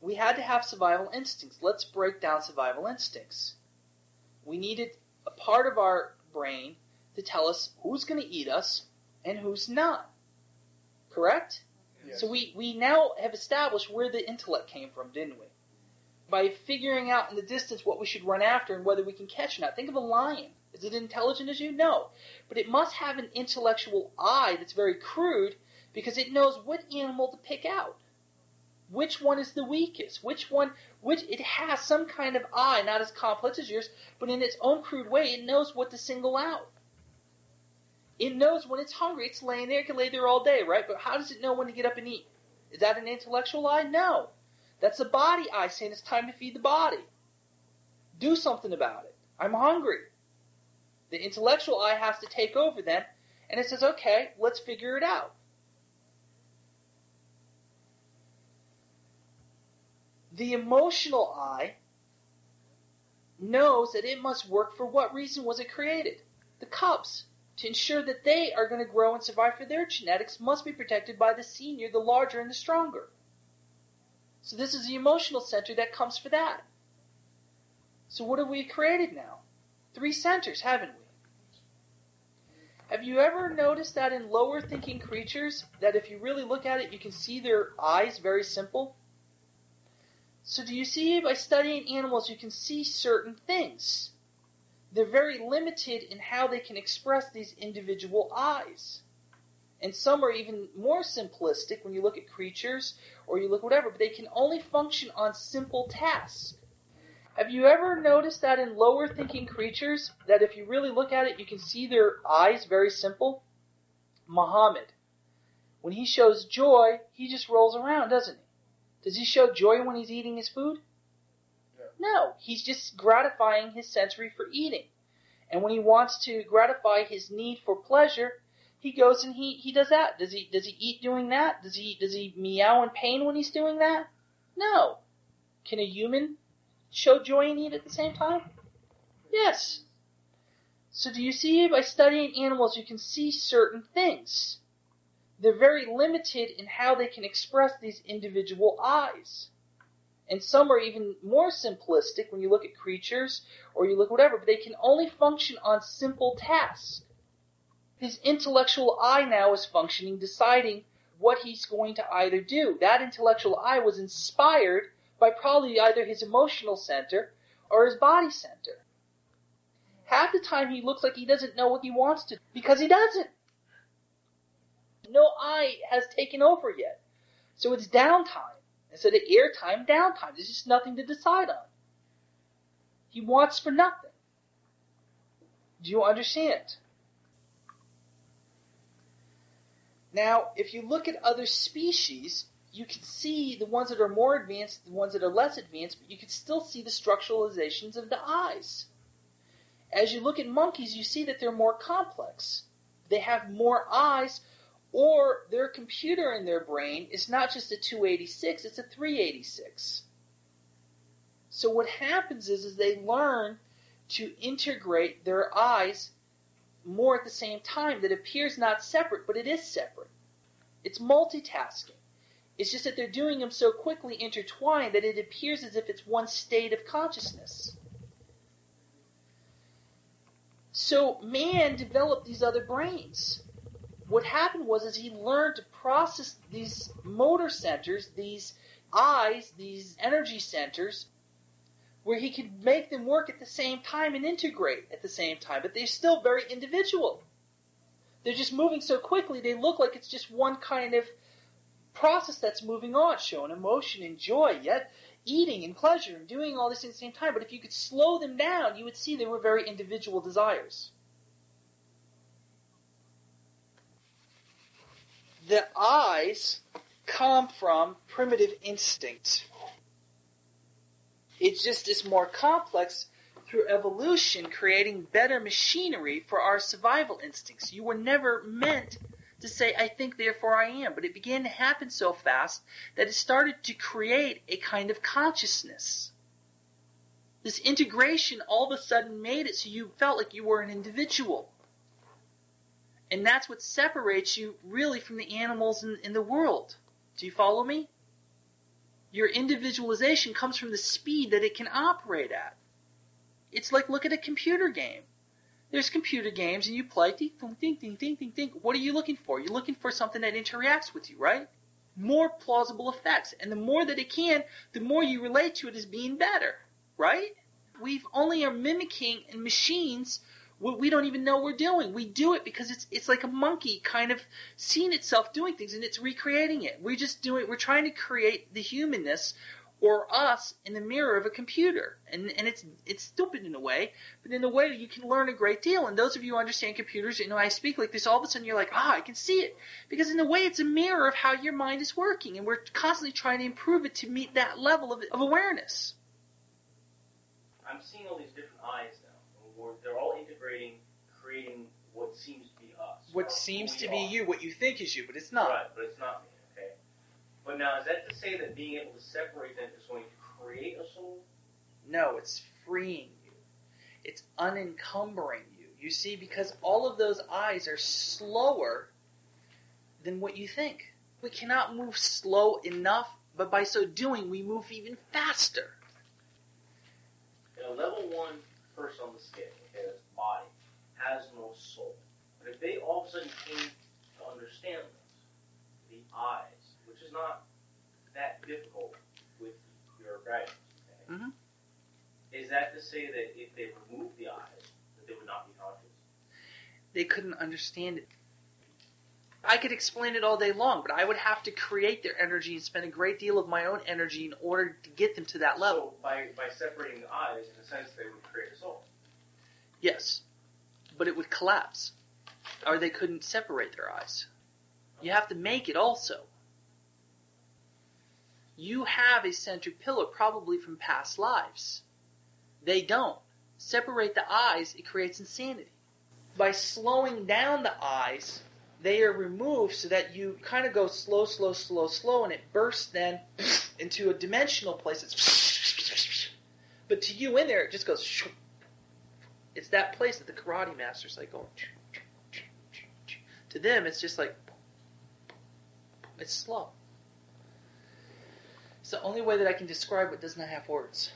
Speaker 4: we had to have survival instincts. Let's break down survival instincts. We needed a part of our brain to tell us who's going to eat us and who's not. Correct? So we, we now have established where the intellect came from, didn't we? By figuring out in the distance what we should run after and whether we can catch or not. Think of a lion. Is it intelligent as you? No. But it must have an intellectual eye that's very crude because it knows what animal to pick out. Which one is the weakest? Which one, which, it has some kind of eye, not as complex as yours, but in its own crude way, it knows what to single out. It knows when it's hungry. It's laying there. It can lay there all day, right? But how does it know when to get up and eat? Is that an intellectual eye? No. That's a body eye saying it's time to feed the body. Do something about it. I'm hungry. The intellectual eye has to take over then, and it says, okay, let's figure it out. The emotional eye knows that it must work for what reason was it created? The cubs. To ensure that they are going to grow and survive for their genetics must be protected by the senior, the larger, and the stronger. So this is the emotional center that comes for that. So what have we created now? Three centers, haven't we? Have you ever noticed that in lower thinking creatures, that if you really look at it, you can see their eyes very simple? So do you see by studying animals, you can see certain things. They're very limited in how they can express these individual eyes. And some are even more simplistic when you look at creatures or you look whatever, but they can only function on simple tasks. Have you ever noticed that in lower thinking creatures, that if you really look at it, you can see their eyes very simple? Muhammad, when he shows joy, he just rolls around, doesn't he? Does he show joy when he's eating his food? No, he's just gratifying his sensory for eating. And when he wants to gratify his need for pleasure, he goes and he, he does that. Does he does he eat doing that? Does he does he meow in pain when he's doing that? No. Can a human show joy and eat at the same time? Yes. So do you see by studying animals you can see certain things. They're very limited in how they can express these individual eyes. And some are even more simplistic when you look at creatures or you look at whatever, but they can only function on simple tasks. His intellectual eye now is functioning, deciding what he's going to either do. That intellectual eye was inspired by probably either his emotional center or his body center. Half the time he looks like he doesn't know what he wants to because he doesn't. No eye has taken over yet. So it's downtime. Instead of airtime, downtime. There's just nothing to decide on. He wants for nothing. Do you understand? Now, if you look at other species, you can see the ones that are more advanced, the ones that are less advanced, but you can still see the structuralizations of the eyes. As you look at monkeys, you see that they're more complex. They have more eyes, or their computer in their brain is not just a 286, it's a 386. So what happens is, is they learn to integrate their eyes more at the same time that appears not separate, but it is separate. It's multitasking. It's just that they're doing them so quickly intertwined that it appears as if it's one state of consciousness. So man developed these other brains. What happened was is he learned to process these motor centers, these eyes, these energy centers, where he could make them work at the same time and integrate at the same time, but they're still very individual. They're just moving so quickly, they look like it's just one kind of process that's moving on, showing emotion and joy, yet eating and pleasure and doing all this at the same time. But if you could slow them down, you would see they were very individual desires. The eyes come from primitive instinct. It's just this more complex through evolution, creating better machinery for our survival instincts. You were never meant to say, I think, therefore I am. But it began to happen so fast that it started to create a kind of consciousness. This integration all of a sudden made it so you felt like you were an individual. And that's what separates you really from the animals in, in the world. Do you follow me? Your individualization comes from the speed that it can operate at. It's like look at a computer game. There's computer games and you play ding ding ding ding ding ding ding. What are you looking for? You're looking for something that interacts with you, right? More plausible effects. And the more that it can, the more you relate to it as being better, right? We've only are mimicking in machines we don't even know we're doing. We do it because it's it's like a monkey kind of seeing itself doing things and it's recreating it. We're just doing we're trying to create the humanness or us in the mirror of a computer. And and it's it's stupid in a way, but in a way you can learn a great deal. And those of you who understand computers, you know, I speak like this, all of a sudden you're like, ah, I can see it. Because in a way it's a mirror of how your mind is working, and we're constantly trying to improve it to meet that level of, of awareness.
Speaker 10: I'm seeing all these different eyes they're all integrating, creating what seems to be us.
Speaker 4: What seems to be
Speaker 10: are.
Speaker 4: you, what you think is you, but it's not.
Speaker 10: Right, but it's not me. Okay. But now, is that to say that being able to separate them is going to create a soul?
Speaker 4: No, it's freeing you. It's unencumbering you. You see, because all of those eyes are slower than what you think. We cannot move slow enough, but by so doing, we move even faster.
Speaker 10: In a level one person on the scale, body, has no soul. But if they all of a sudden came to understand this, the eyes, which is not that difficult with your guidance, okay,
Speaker 4: Mhm.
Speaker 10: is that to say that if they removed the eyes, that they would not be conscious?
Speaker 4: They couldn't understand it. I could explain it all day long, but I would have to create their energy and spend a great deal of my own energy in order to get them to that level.
Speaker 10: So by, by separating the eyes, in a sense, they would create a soul.
Speaker 4: Yes, but it would collapse, or they couldn't separate their eyes. You have to make it also. You have a center pillar, probably from past lives. They don't. Separate the eyes, it creates insanity. By slowing down the eyes, they are removed so that you kind of go slow, slow, slow, slow, and it bursts then into a dimensional place. It's but to you in there, it just goes. It's that place that the karate master's like going. To them, it's just like it's slow. It's the only way that I can describe what does not have words.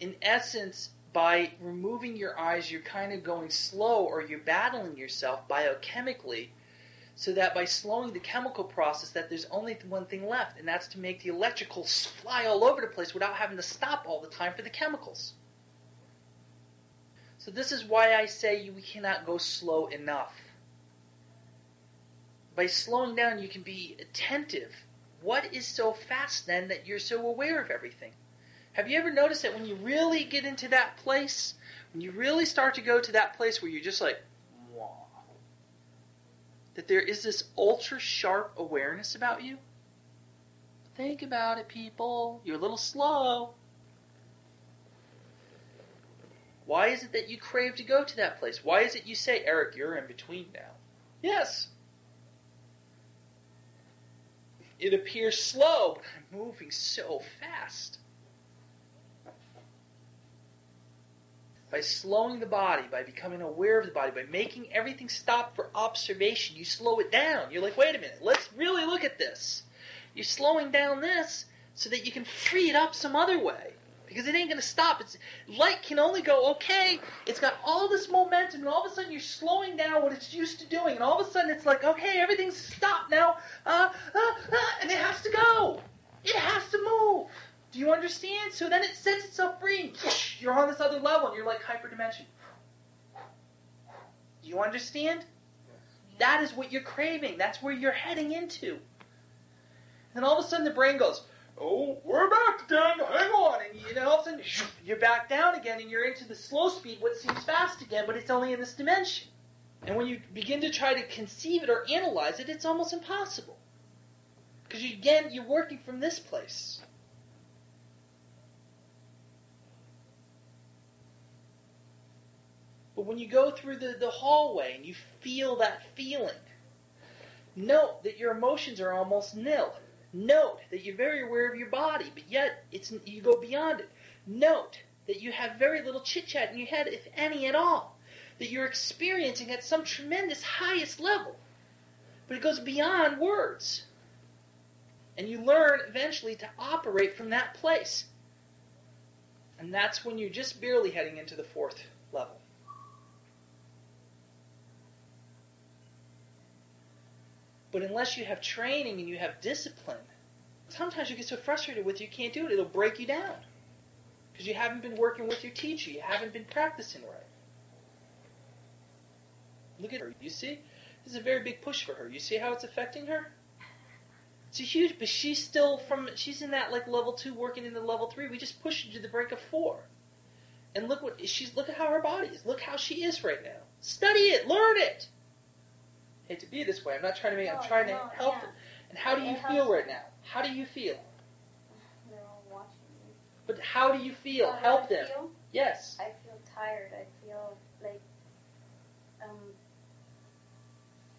Speaker 4: In essence, by removing your eyes, you're kind of going slow or you're battling yourself biochemically so that by slowing the chemical process that there's only one thing left and that's to make the electricals fly all over the place without having to stop all the time for the chemicals. So this is why I say we cannot go slow enough. By slowing down you can be attentive. What is so fast then that you're so aware of everything? Have you ever noticed that when you really get into that place, when you really start to go to that place where you're just like, that there is this ultra sharp awareness about you? Think about it, people. You're a little slow. Why is it that you crave to go to that place? Why is it you say, Eric, you're in between now? Yes. It appears slow, but I'm moving so fast. By slowing the body, by becoming aware of the body, by making everything stop for observation, you slow it down. You're like, wait a minute, let's really look at this. You're slowing down this so that you can free it up some other way. Because it ain't going to stop. It's light can only go okay. It's got all this momentum, and all of a sudden you're slowing down what it's used to doing, and all of a sudden it's like, okay, everything's stopped now, uh, uh, uh, and it has to go. It has to move. Do you understand? So then it sets itself free. And you're on this other level, and you're like hyperdimension. Do you understand? That is what you're craving. That's where you're heading into. And all of a sudden the brain goes, "Oh, we're back again. Hang on!" And you know, all of a sudden you're back down again, and you're into the slow speed, what seems fast again, but it's only in this dimension. And when you begin to try to conceive it or analyze it, it's almost impossible. Because you, again, you're working from this place. But when you go through the, the hallway and you feel that feeling, note that your emotions are almost nil. Note that you're very aware of your body, but yet it's you go beyond it. Note that you have very little chit chat in your head, if any at all. That you're experiencing at some tremendous highest level. But it goes beyond words. And you learn eventually to operate from that place. And that's when you're just barely heading into the fourth level. But unless you have training and you have discipline, sometimes you get so frustrated with it, you can't do it. It'll break you down. Because you haven't been working with your teacher. You haven't been practicing right. Look at her. You see? This is a very big push for her. You see how it's affecting her? It's a huge, but she's still from, she's in that like level two working into level three. We just pushed her to the brink of four. And look what, she's, look at how her body is. Look how she is right now. Study it. Learn it. To be this way. I'm not trying to make, I'm
Speaker 7: No,
Speaker 4: trying to help
Speaker 7: yeah.
Speaker 4: them. And how do you
Speaker 7: It
Speaker 4: feel
Speaker 7: helps.
Speaker 4: right now? How do you feel?
Speaker 7: They're all watching me.
Speaker 4: But how do you feel?
Speaker 7: Do
Speaker 4: Help them.
Speaker 7: feel?
Speaker 4: Yes.
Speaker 7: I feel tired. I feel like um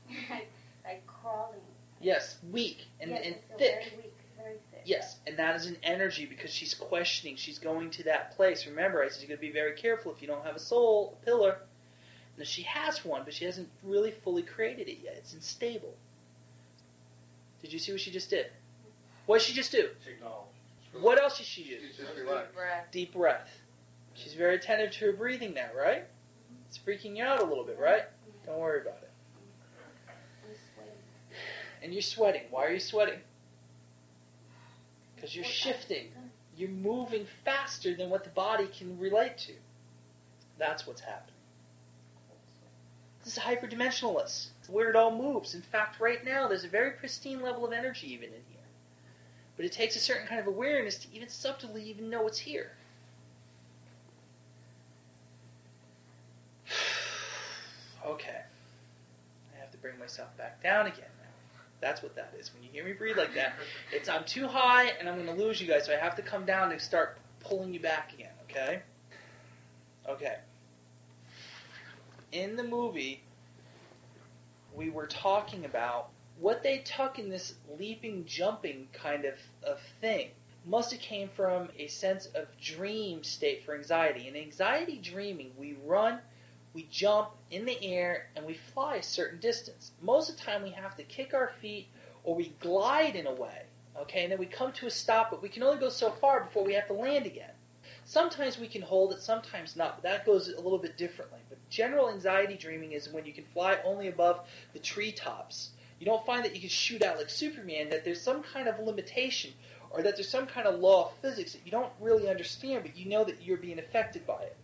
Speaker 7: like like crawling.
Speaker 4: Yes. Weak and,
Speaker 7: yes,
Speaker 4: and thick.
Speaker 7: Very weak, very thick.
Speaker 4: Yes, and that is an energy because she's questioning. She's going to that place. Remember, I said you got to be very careful if you don't have a soul, a pillar. Now she has one, but she hasn't really fully created it yet. It's unstable. Did you see what she just did? What did she just do?
Speaker 10: She acknowledged.
Speaker 4: What else did she do?
Speaker 11: Deep Breath.
Speaker 4: Deep breath. She's very attentive to her breathing now, right? It's freaking you out a little bit, right? Don't worry about it. And you're sweating. Why are you sweating? Because you're shifting. You're moving faster than what the body can relate to. That's what's happening. This is hyperdimensionalist. It's where it all moves. In fact, right now, there's a very pristine level of energy even in here. But it takes a certain kind of awareness to even subtly even know it's here. okay. I have to bring myself back down again now. That's what that is. When you hear me breathe like that, it's I'm too high and I'm going to lose you guys, so I have to come down and start pulling you back again, okay? Okay. In the movie, we were talking about what they took in this leaping, jumping kind of, of thing. Must have came from a sense of dream state for anxiety. In anxiety dreaming, we run, we jump in the air, and we fly a certain distance. Most of the time, we have to kick our feet or we glide in a way, okay, and then we come to a stop, but we can only go so far before we have to land again. Sometimes we can hold it, sometimes not, but that goes a little bit differently. But general anxiety dreaming is when you can fly only above the treetops. You don't find that you can shoot out like Superman, that there's some kind of limitation, or that there's some kind of law of physics that you don't really understand, but you know that you're being affected by it.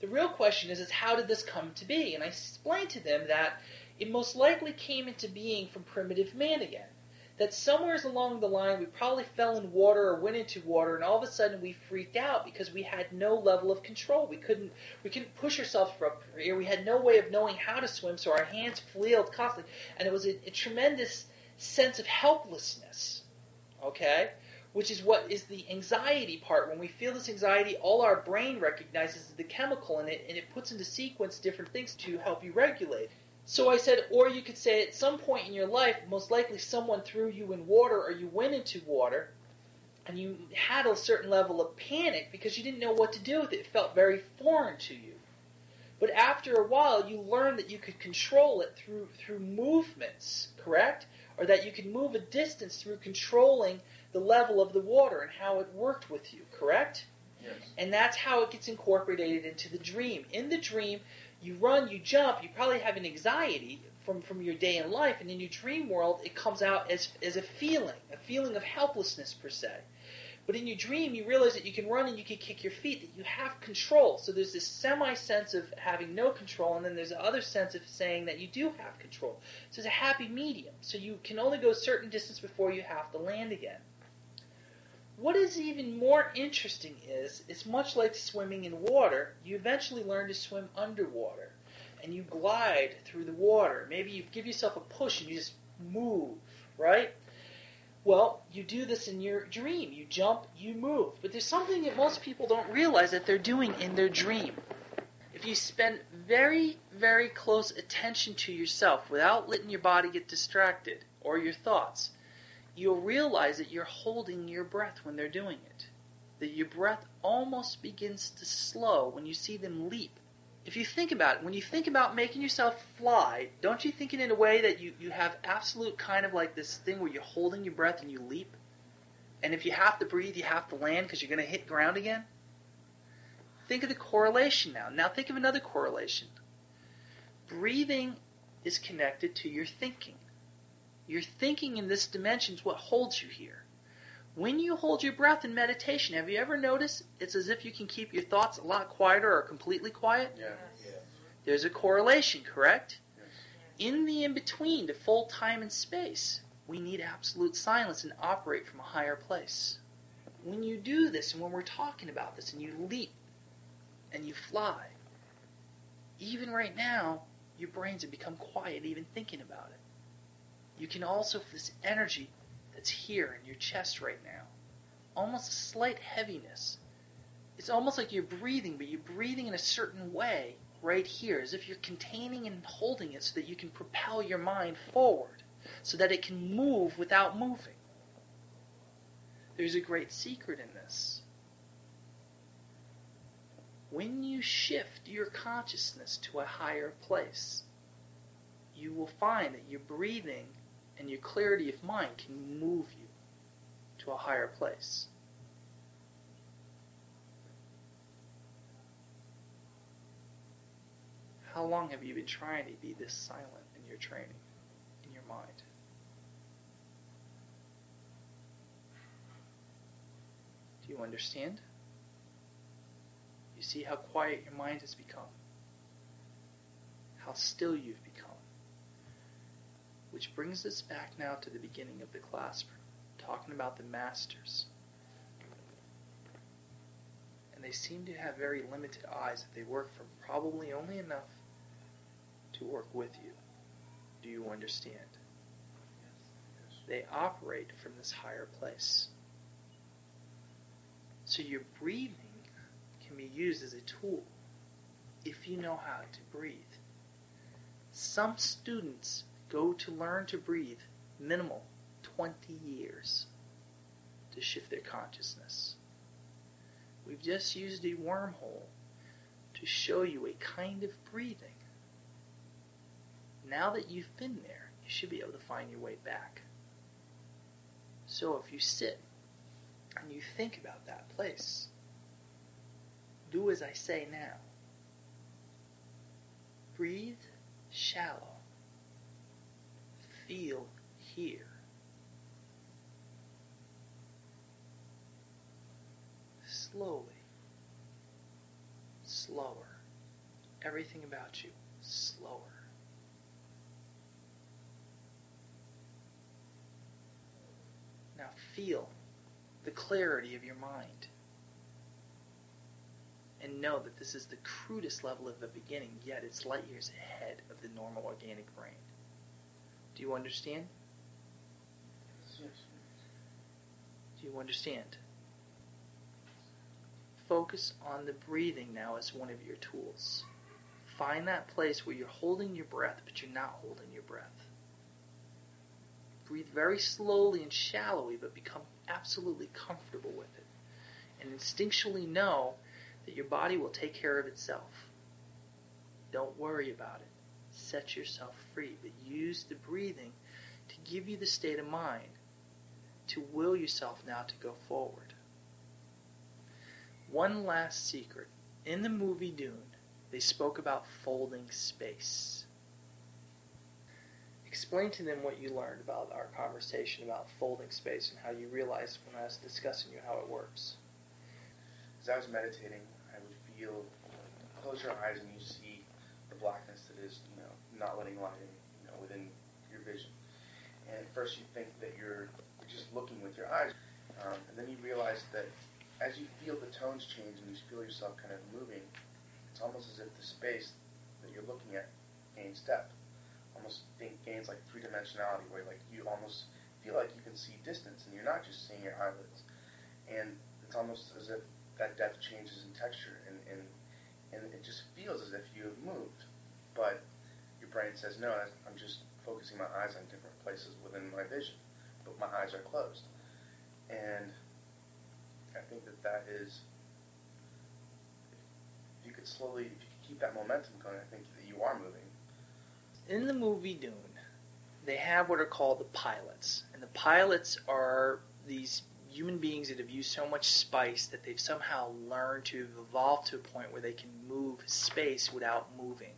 Speaker 4: The real question is, is how did this come to be? And I explained to them that it most likely came into being from primitive man again. That somewhere along the line we probably fell in water or went into water, and all of a sudden we freaked out because we had no level of control. We couldn't we couldn't push ourselves up here. We had no way of knowing how to swim, so our hands flailed constantly, and it was a, a tremendous sense of helplessness. Okay, which is what is the anxiety part. When we feel this anxiety, all our brain recognizes the chemical in it, and it puts into sequence different things to help you regulate. So I said, or you could say at some point in your life, most likely someone threw you in water or you went into water and you had a certain level of panic because you didn't know what to do with it. It felt very foreign to you. But after a while, you learned that you could control it through, through movements, correct? Or that you could move a distance through controlling the level of the water and how it worked with you, correct?
Speaker 10: Yes.
Speaker 4: And that's how it gets incorporated into the dream. In the dream, you run, you jump, you probably have an anxiety from, from your day in life, and in your dream world, it comes out as, as a feeling, a feeling of helplessness per se. But in your dream, you realize that you can run and you can kick your feet, that you have control. So there's this semi sense of having no control, and then there's the other sense of saying that you do have control. So it's a happy medium. So you can only go a certain distance before you have to land again. What is even more interesting is, it's much like swimming in water. You eventually learn to swim underwater, and you glide through the water. Maybe you give yourself a push and you just move, right? Well, you do this in your dream. You jump, you move. But there's something that most people don't realize that they're doing in their dream. If you spend very, very close attention to yourself without letting your body get distracted or your thoughts, you'll realize that you're holding your breath when they're doing it. That your breath almost begins to slow when you see them leap. If you think about it, when you think about making yourself fly, don't you think it in a way that you, you have absolute kind of like this thing where you're holding your breath and you leap? And if you have to breathe, you have to land because you're going to hit ground again? Think of the correlation now. Now think of another correlation. Breathing is connected to your thinking. Your thinking in this dimension is what holds you here. When you hold your breath in meditation, have you ever noticed it's as if you can keep your thoughts a lot quieter or completely quiet?
Speaker 9: Yeah.
Speaker 4: There's a correlation, correct? In the in between, to full time and space, we need absolute silence and operate from a higher place. When you do this, and when we're talking about this, and you leap and you fly, even right now, your brains have become quiet even thinking about it. You can also feel this energy that's here in your chest right now. Almost a slight heaviness. It's almost like you're breathing, but you're breathing in a certain way right here, as if you're containing and holding it so that you can propel your mind forward, so that it can move without moving. There's a great secret in this. When you shift your consciousness to a higher place, you will find that your breathing and your clarity of mind can move you to a higher place. How long have you been trying to be this silent in your training, in your mind? Do you understand? You see how quiet your mind has become, how still you've become. Which brings us back now to the beginning of the class, talking about the masters. And they seem to have very limited eyes that they work from probably only enough to work with you. Do you understand? They operate from this higher place. So your breathing can be used as a tool if you know how to breathe. Some students go to learn to breathe minimal 20 years to shift their consciousness. We've just used a wormhole to show you a kind of breathing. Now that you've been there, you should be able to find your way back. So if you sit and you think about that place, do as I say now. Breathe shallow. Feel here. Slowly. Slower. Everything about you slower. Now feel the clarity of your mind. And know that this is the crudest level of the beginning, yet it's light years ahead of the normal organic brain. Do you understand? Do you understand? Focus on the breathing now as one of your tools. Find that place where you're holding your breath, but you're not holding your breath. Breathe very slowly and shallowly, but become absolutely comfortable with it. And instinctually know that your body will take care of itself. Don't worry about it. Set yourself free, but use the breathing to give you the state of mind to will yourself now to go forward. One last secret. In the movie Dune, they spoke about folding space. Explain to them what you learned about our conversation about folding space and how you realized when I was discussing you how it works.
Speaker 9: As I was meditating, I would feel, close your eyes and you see the blackness that is, you know, not letting light in, you know, within your vision. And at first you think that you're just looking with your eyes, um, and then you realize that as you feel the tones change and you feel yourself kind of moving, it's almost as if the space that you're looking at gains depth. Almost think gains like three dimensionality, where like you almost feel like you can see distance, and you're not just seeing your eyelids. And it's almost as if that depth changes in texture, and and and it just feels as if you have moved, but brain says no, I'm just focusing my eyes on different places within my vision, but my eyes are closed, and I think that that is if you could slowly, if you could keep that momentum going, I think that you are moving.
Speaker 4: In the movie Dune, they have what are called the pilots, and the pilots are these human beings that have used so much spice that they've somehow learned to evolve to a point where they can move space without moving,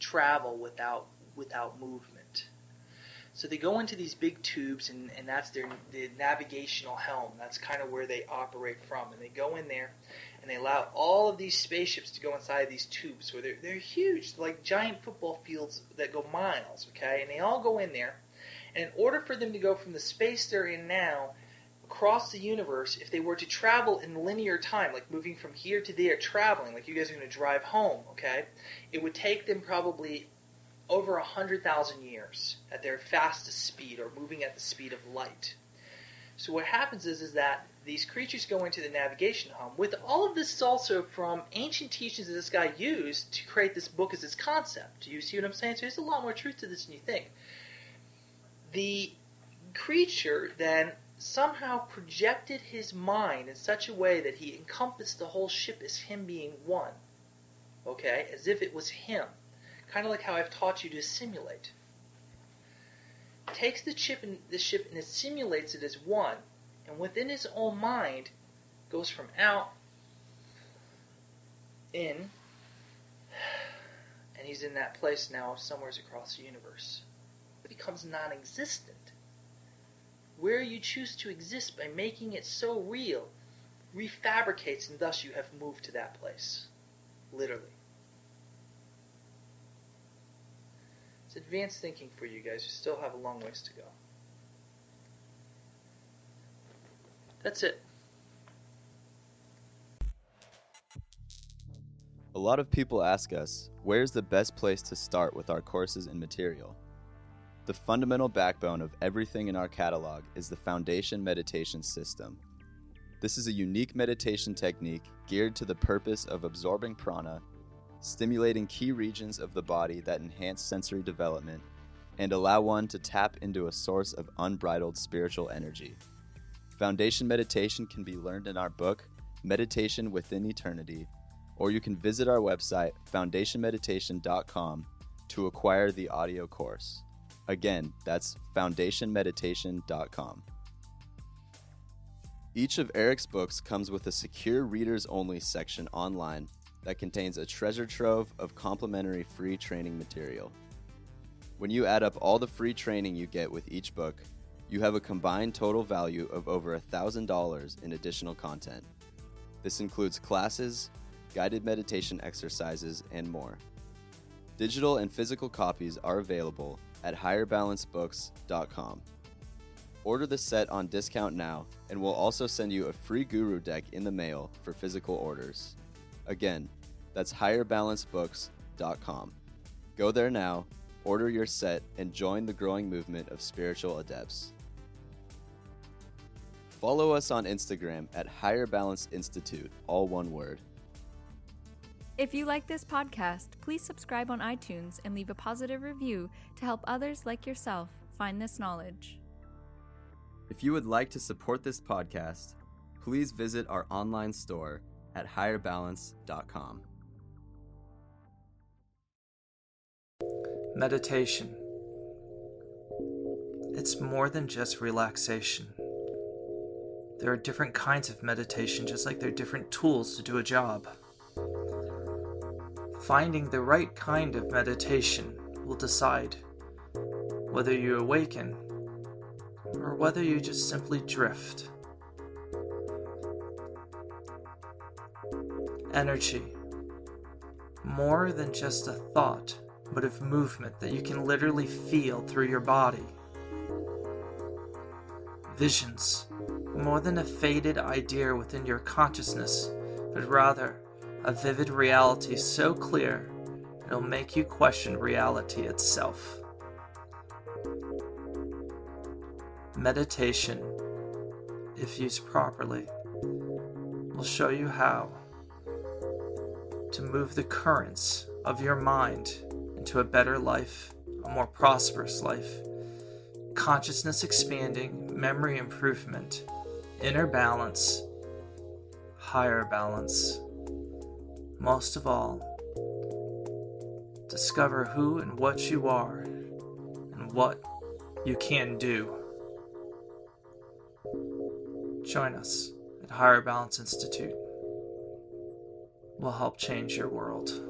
Speaker 4: travel without without movement. So they go into these big tubes, and, and that's their the navigational helm. That's kind of where they operate from. And they go in there, and they allow all of these spaceships to go inside of these tubes. where they're, they're huge, like giant football fields that go miles, okay? And they all go in there. And in order for them to go from the space they're in now across the universe, if they were to travel in linear time, like moving from here to there, traveling, like you guys are going to drive home, okay? It would take them probably over 100,000 years at their fastest speed or moving at the speed of light. So what happens is, is that these creatures go into the navigation home. With all of this is also from ancient teachings that this guy used to create this book as his concept. Do you see what I'm saying? So there's a lot more truth to this than you think. The creature then somehow projected his mind in such a way that he encompassed the whole ship as him being one. Okay? As if it was him kind of like how I've taught you to simulate. Takes the chip and the ship and it simulates it as one, and within his own mind goes from out, in, and he's in that place now somewhere across the universe. It becomes non-existent. Where you choose to exist by making it so real refabricates, and thus you have moved to that place. Literally. It's advanced thinking for you guys. You still have a long ways to go. That's it.
Speaker 5: A lot of people ask us, where's the best place to start with our courses and material? The fundamental backbone of everything in our catalog is the Foundation Meditation System. This is a unique meditation technique geared to the purpose of absorbing prana stimulating key regions of the body that enhance sensory development and allow one to tap into a source of unbridled spiritual energy. Foundation meditation can be learned in our book, Meditation Within Eternity, or you can visit our website, foundationmeditation.com, to acquire the audio course. Again, that's foundationmeditation.com. Each of Eric's books comes with a secure readers only section online that contains a treasure trove of complimentary free training material. When you add up all the free training you get with each book, you have a combined total value of over $1,000 in additional content. This includes classes, guided meditation exercises, and more. Digital and physical copies are available at higherbalancebooks.com. Order the set on discount now, and we'll also send you a free guru deck in the mail for physical orders. Again, that's higherbalancebooks.com. Go there now, order your set, and join the growing movement of spiritual adepts. Follow us on Instagram at Higher Balance Institute, all one word.
Speaker 11: If you like this podcast, please subscribe on iTunes and leave a positive review to help others like yourself find this knowledge.
Speaker 5: If you would like to support this podcast, please visit our online store at higherbalance.com.
Speaker 2: Meditation. It's more than just relaxation. There are different kinds of meditation, just like there are different tools to do a job. Finding the right kind of meditation will decide whether you awaken or whether you just simply drift. energy. More than just a thought, but of movement that you can literally feel through your body. Visions, more than a faded idea within your consciousness, but rather a vivid reality so clear it'll make you question reality itself. Meditation, if used properly, will show you how to move the currents of your mind into a better life, a more prosperous life, consciousness expanding, memory improvement, inner balance, higher balance. Most of all,
Speaker 4: discover who and what you are and what you can do. Join us at Higher Balance Institute. We'll help change your world.